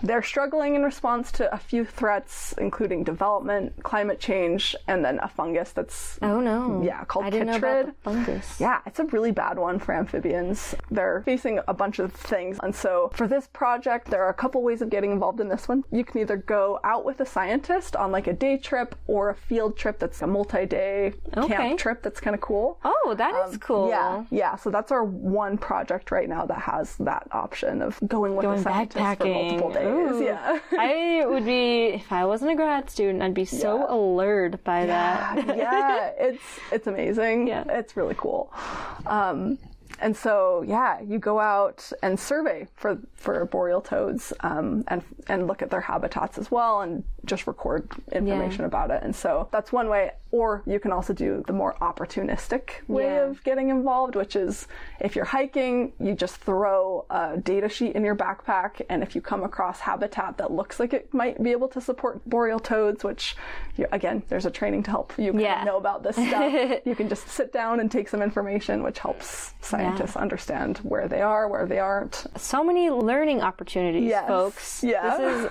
they're struggling in response to a few threats, including development, climate change, and then a fungus that's oh no. Yeah, called I chytrid. fungus. Yeah, it's a really bad one for amphibians. They're facing a bunch of things. And so for this project, there are a couple ways of getting involved in this one. You can either go out with a scientist on like a day trip or a field trip that's a multi-day Okay. camp trip that's kind of cool. Oh, that is cool. Um, Yeah, yeah. So that's our one project right now that has that option of going with Going a scientist backpacking. for multiple days. Ooh. Yeah. (laughs) I would be if I wasn't a grad student, I'd be so Yeah. allured by that. yeah, (laughs) it's it's amazing. Yeah. It's really cool. Um, and so yeah, you go out and survey for for boreal toads um, and and look at their habitats as well and just record information about it. And so that's one way. Or you can also do the more opportunistic way Yeah. of getting involved, which is if you're hiking, you just throw a data sheet in your backpack, and if you come across habitat that looks like it might be able to support boreal toads, which you, again, there's a training to help you Yeah. know about this stuff, (laughs) you can just sit down and take some information, which helps scientists understand where they are, where they aren't. So many learning opportunities, Yes. folks. Yeah. This is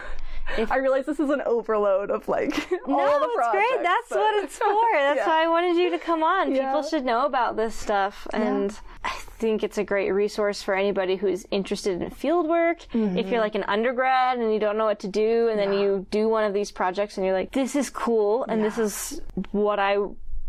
if I realize this is an overload of like (laughs) all no, the it's projects. great. That's but- what it's for. (laughs) That's Yeah. why I wanted you to come on. Yeah. People should know about this stuff, and I think it's a great resource for anybody who's interested in field work. Mm-hmm. If you're like an undergrad and you don't know what to do, and then you do one of these projects, and you're like, "This is cool," and this is what I.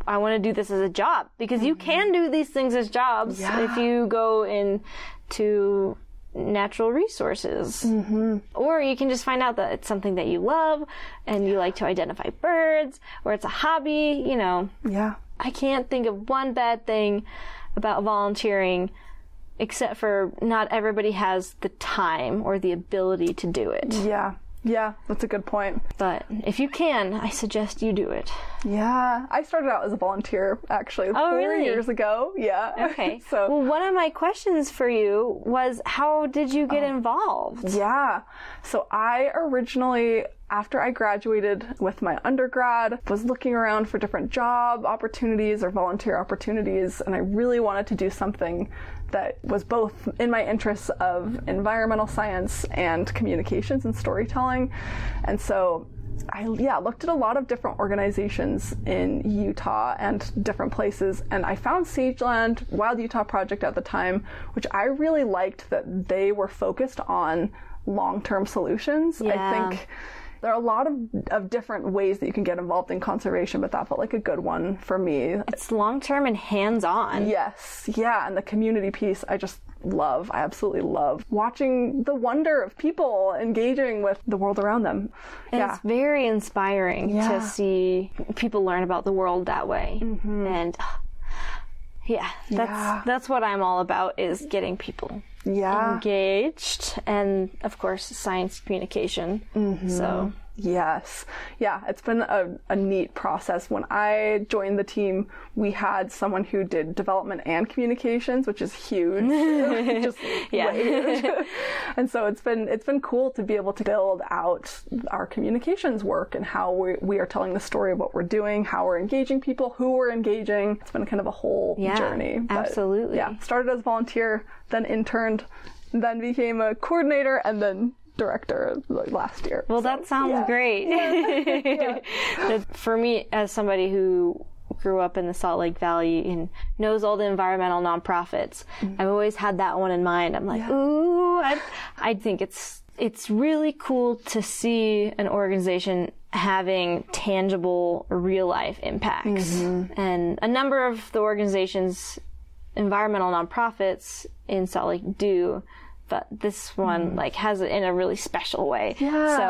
I want to do this as a job because you can do these things as jobs Mm-hmm. Yeah. if you go into natural resources. Mm-hmm. Or you can just find out that it's something that you love and you like to identify birds, or it's a hobby. You know, Yeah. I can't think of one bad thing about volunteering except for not everybody has the time or the ability to do it. Yeah. Yeah, that's a good point. But if you can, I suggest you do it. Yeah, I started out as a volunteer actually Oh, four really? years ago. Yeah. Okay. (laughs) so well, one of my questions for you was how did you Oh. get involved? Yeah. So I originally, after I graduated with my undergrad, was looking around for different job opportunities or volunteer opportunities, and I really wanted to do something that was both in my interests of environmental science and communications and storytelling. And so I yeah looked at a lot of different organizations in Utah and different places, and I found Sageland Wild Utah Project at the time, which I really liked that they were focused on long-term solutions. Yeah. I think there are a lot of, of different ways that you can get involved in conservation, but that felt like a good one for me. It's long term and hands on. Yes, yeah, and the community piece I just love. I absolutely love watching the wonder of people engaging with the world around them. And yeah. it's very inspiring Yeah. Mm-hmm. to see people learn about the world that way. And yeah, that's Yeah. that's what I'm all about is getting people Yeah. engaged and of course science communication. Mm-hmm. So Yes. Yeah, it's been a, a neat process. When I joined the team, we had someone who did development and communications, which is huge. (laughs) (laughs) Just Yeah. (laughs) and so it's been it's been cool to be able to build out our communications work and how we, we are telling the story of what we're doing, how we're engaging people, who we're engaging. It's been kind of a whole Yeah, journey. But, absolutely. Yeah. Started as a volunteer, then interned, then became a coordinator, and then director like, last year. Well, that sounds yeah. great. (laughs) (laughs) That- For me, as somebody who grew up in the Salt Lake Valley and knows all the environmental nonprofits, Mm-hmm. I've always had that one in mind. I'm like, ooh, I, I think it's it's really cool to see an organization having tangible, real life impacts, Mm-hmm. and a number of the organizations, environmental nonprofits in Salt Lake do. But this one like has it in a really special way. Mm. Yeah. (laughs)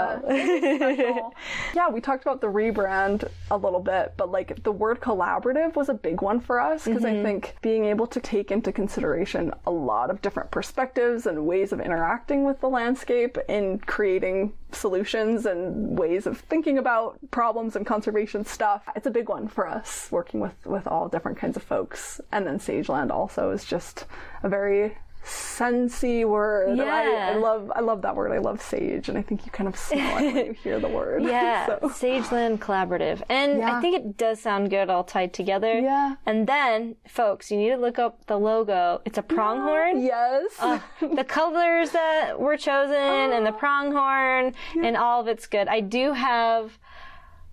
So yeah, we talked about the rebrand a little bit, but like the word collaborative was a big one for us because I think being able to take into consideration a lot of different perspectives and ways of interacting with the landscape in creating solutions and ways of thinking about problems and conservation stuff. It's a big one for us working with with all different kinds of folks. And then Sageland also is just a very sensey word. And I, I love I love that word. I love sage, and I think you kind of smell it when you (laughs) hear the word. (laughs) Yeah, So- Sageland Collaborative. And Yeah. I think it does sound good all tied together. Yeah. And then, folks, you need to look up the logo. It's a pronghorn. Yes. Uh, the colors that were chosen and the (gasps) pronghorn and all of it's good. I do have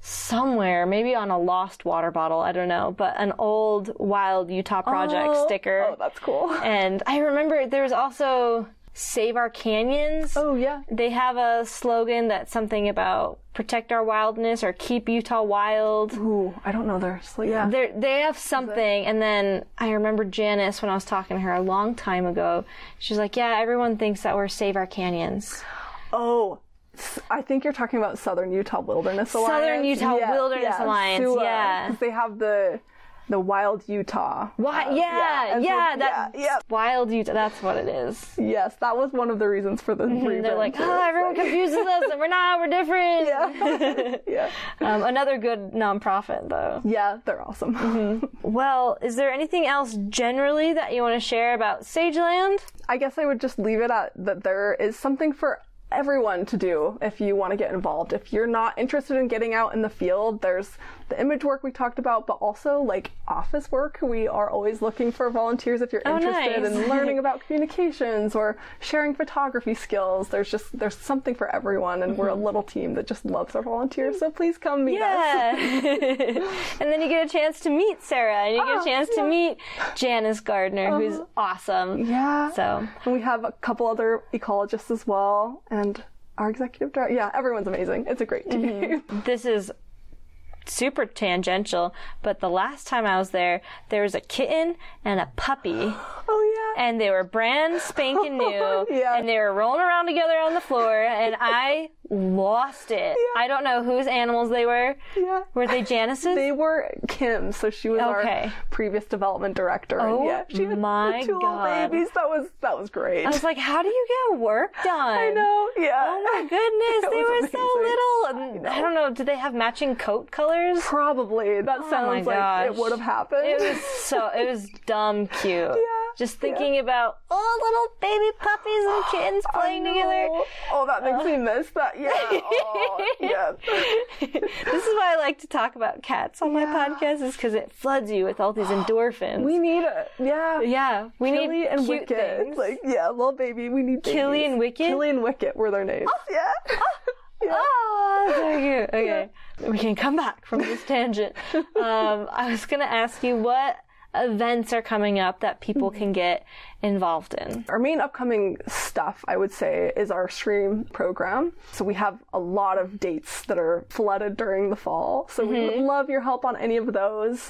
somewhere, maybe on a lost water bottle, I don't know, but an old Wild Utah Project Oh. sticker. Oh, that's cool. (laughs) And I remember there was also Save Our Canyons. Oh yeah. They have a slogan that's something about protect our wildness or keep Utah wild. Ooh, I don't know their so yeah. They're, they have something, and then I remember Janice when I was talking to her a long time ago. She's like, "Yeah, everyone thinks that we're Save Our Canyons." (gasps) Oh. I think you're talking about Southern Utah Wilderness Alliance. Southern Utah Wilderness Alliance, Yeah, yeah. 'cause they have the the Wild Utah. Why? Uh, yeah, so- yeah, that yeah, yeah. wild Utah. That's what it is. Yes, that was one of the reasons for the And they're like, oh, everyone (laughs) confuses us, and we're not. We're different. Yeah. (laughs) yeah. Um, another good nonprofit, though. Yeah, they're awesome. Mm-hmm. Well, is there anything else generally that you want to share about Sageland? I guess I would just leave it at that there is something for everyone to do if you want to get involved. If you're not interested in getting out in the field, there's the image work we talked about, but also like office work. We are always looking for volunteers if you're Oh, interested nice. in learning (laughs) about communications or sharing photography skills. There's just there's something for everyone and we're a little team that just loves our volunteers. So please come meet us. Mm-hmm. Yeah. (laughs) and then you get a chance to meet Sarah, and you get Oh, a chance to meet Janice Gardner, who's awesome. Yeah. So, And we have a couple other ecologists as well, and our executive director. Yeah, everyone's amazing. It's a great team. Mm-hmm. this is super tangential, but the last time I was there, there was a kitten and a puppy. (gasps) oh yeah. and they were brand spanking (laughs) new, Yeah. and they were rolling around together on the floor, and I lost it. I don't know whose animals they were. yeah. Were they (laughs) Janice's? They were Kim, so she was Okay. our previous development director. Oh, and yeah, she had my (laughs) two God. little babies. That was that was great. I was like, how do you get work (laughs) done? I know. Yeah. Oh my goodness, they were so little. And I, don't know, did they have matching coat colors? Probably. That Oh sounds like it would have happened. It was so, it was dumb cute. Yeah, Just thinking about, oh, little baby puppies and kittens (gasps) playing together. Oh, that makes me miss that. Yeah. Oh, yeah. (laughs) this is why I like to talk about cats on my podcast, is because it floods you with all these (gasps) endorphins. We need it. Yeah. yeah, we Killy need and cute Wicket. things. Like, yeah, little baby. We need Killy babies. and Wicket? Killy and Wicket were their names. yeah. (laughs) (laughs) yeah. Oh, so cute. Okay, we can come back from this tangent. Um, I was gonna ask you what events are coming up that people Mm-hmm. can get involved in. Our main upcoming stuff, I would say, is our stream program. So we have a lot of dates that are flooded during the fall. So we Mm-hmm. would love your help on any of those.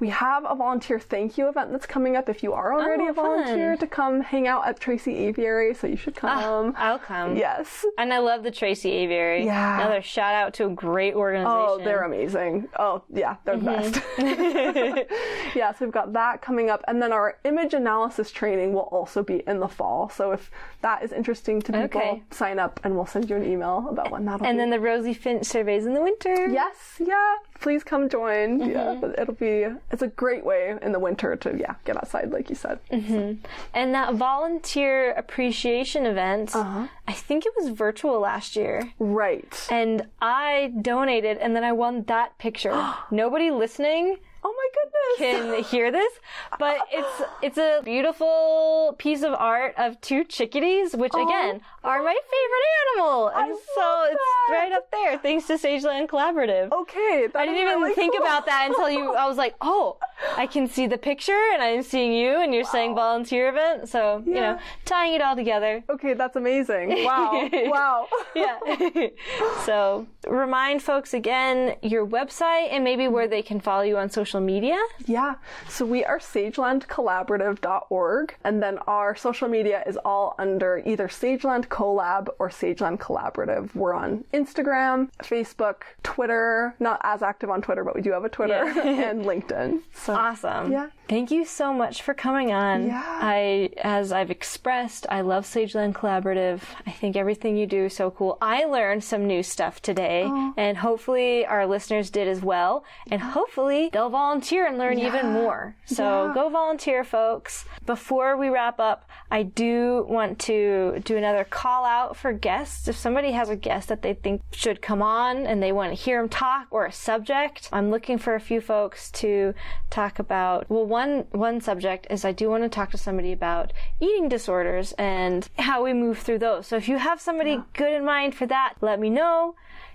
We have a volunteer thank you event that's coming up if you are already Oh, a volunteer fun. to come hang out at Tracy Aviary. So you should come. I'll come. yes. And I love the Tracy Aviary. Yeah. Another shout out to a great organization. Oh, they're amazing. Oh, yeah, they're the best. Mm-hmm. yeah, so we've got that coming up. And then our image analysis training will also be in the fall. So if that is interesting to people, Okay. sign up and we'll send you an email about when that'll And be. then the Rosy Finch surveys in the winter. Yes, yeah. Please come join. Mm-hmm. Yeah, it'll be it's a great way in the winter to yeah get outside like you said. Mm-hmm. And that volunteer appreciation event, Uh-huh. I think it was virtual last year. Right. And I donated and then I won that picture. (gasps) Nobody listening Oh my goodness. (laughs) can hear this, but it's it's a beautiful piece of art of two chickadees, which again are my favorite animal. And love so it's that. right up there thanks to Sageland Collaborative. okay. I didn't even really think cool. about that until you. I was like, oh, I can see the picture, and I'm seeing you, and you're saying volunteer event. So you know, tying it all together. Okay, that's amazing. Wow. (laughs) wow. Yeah. (laughs) so remind folks again your website and maybe where they can follow you on social media. Yeah, so we are sagelandcollaborative.org, and then our social media is all under either Sageland Collab or Sageland Collaborative. We're on Instagram, Facebook, Twitter, not as active on Twitter, but we do have a Twitter, Yeah. (laughs) and LinkedIn. So, Awesome. Yeah. Thank you so much for coming on. Yeah. I, as I've expressed, I love Sageland Collaborative. I think everything you do is so cool. I learned some new stuff today, oh. and hopefully our listeners did as well. And hopefully they'll volunteer and learn even more. So Yeah. go volunteer, folks. Before we wrap up, I do want to do another call out for guests. If somebody has a guest that they think should come on and they want to hear them talk or a subject, I'm looking for a few folks to talk about. Well, one one subject is I do want to talk to somebody about eating disorders and how we move through those. So if you have somebody good in mind for that, let me know.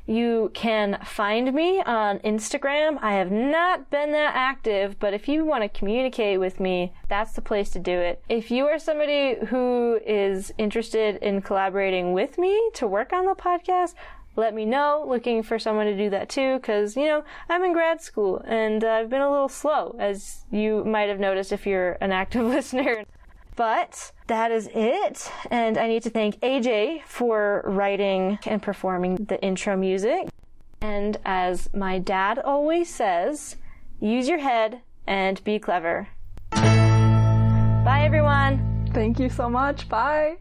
You can find me on Instagram. I have not been that active, but if you want to communicate with me, that's the place to do it. If you are somebody who is interested in collaborating with me to work on the podcast, let me know. Looking for someone to do that too, because, you know, I'm in grad school and I've been a little slow, as you might have noticed if you're an active (laughs) listener. But that is it. And I need to thank AJ for writing and performing the intro music. And as my dad always says, use your head and be clever. Bye, everyone. Thank you so much. Bye.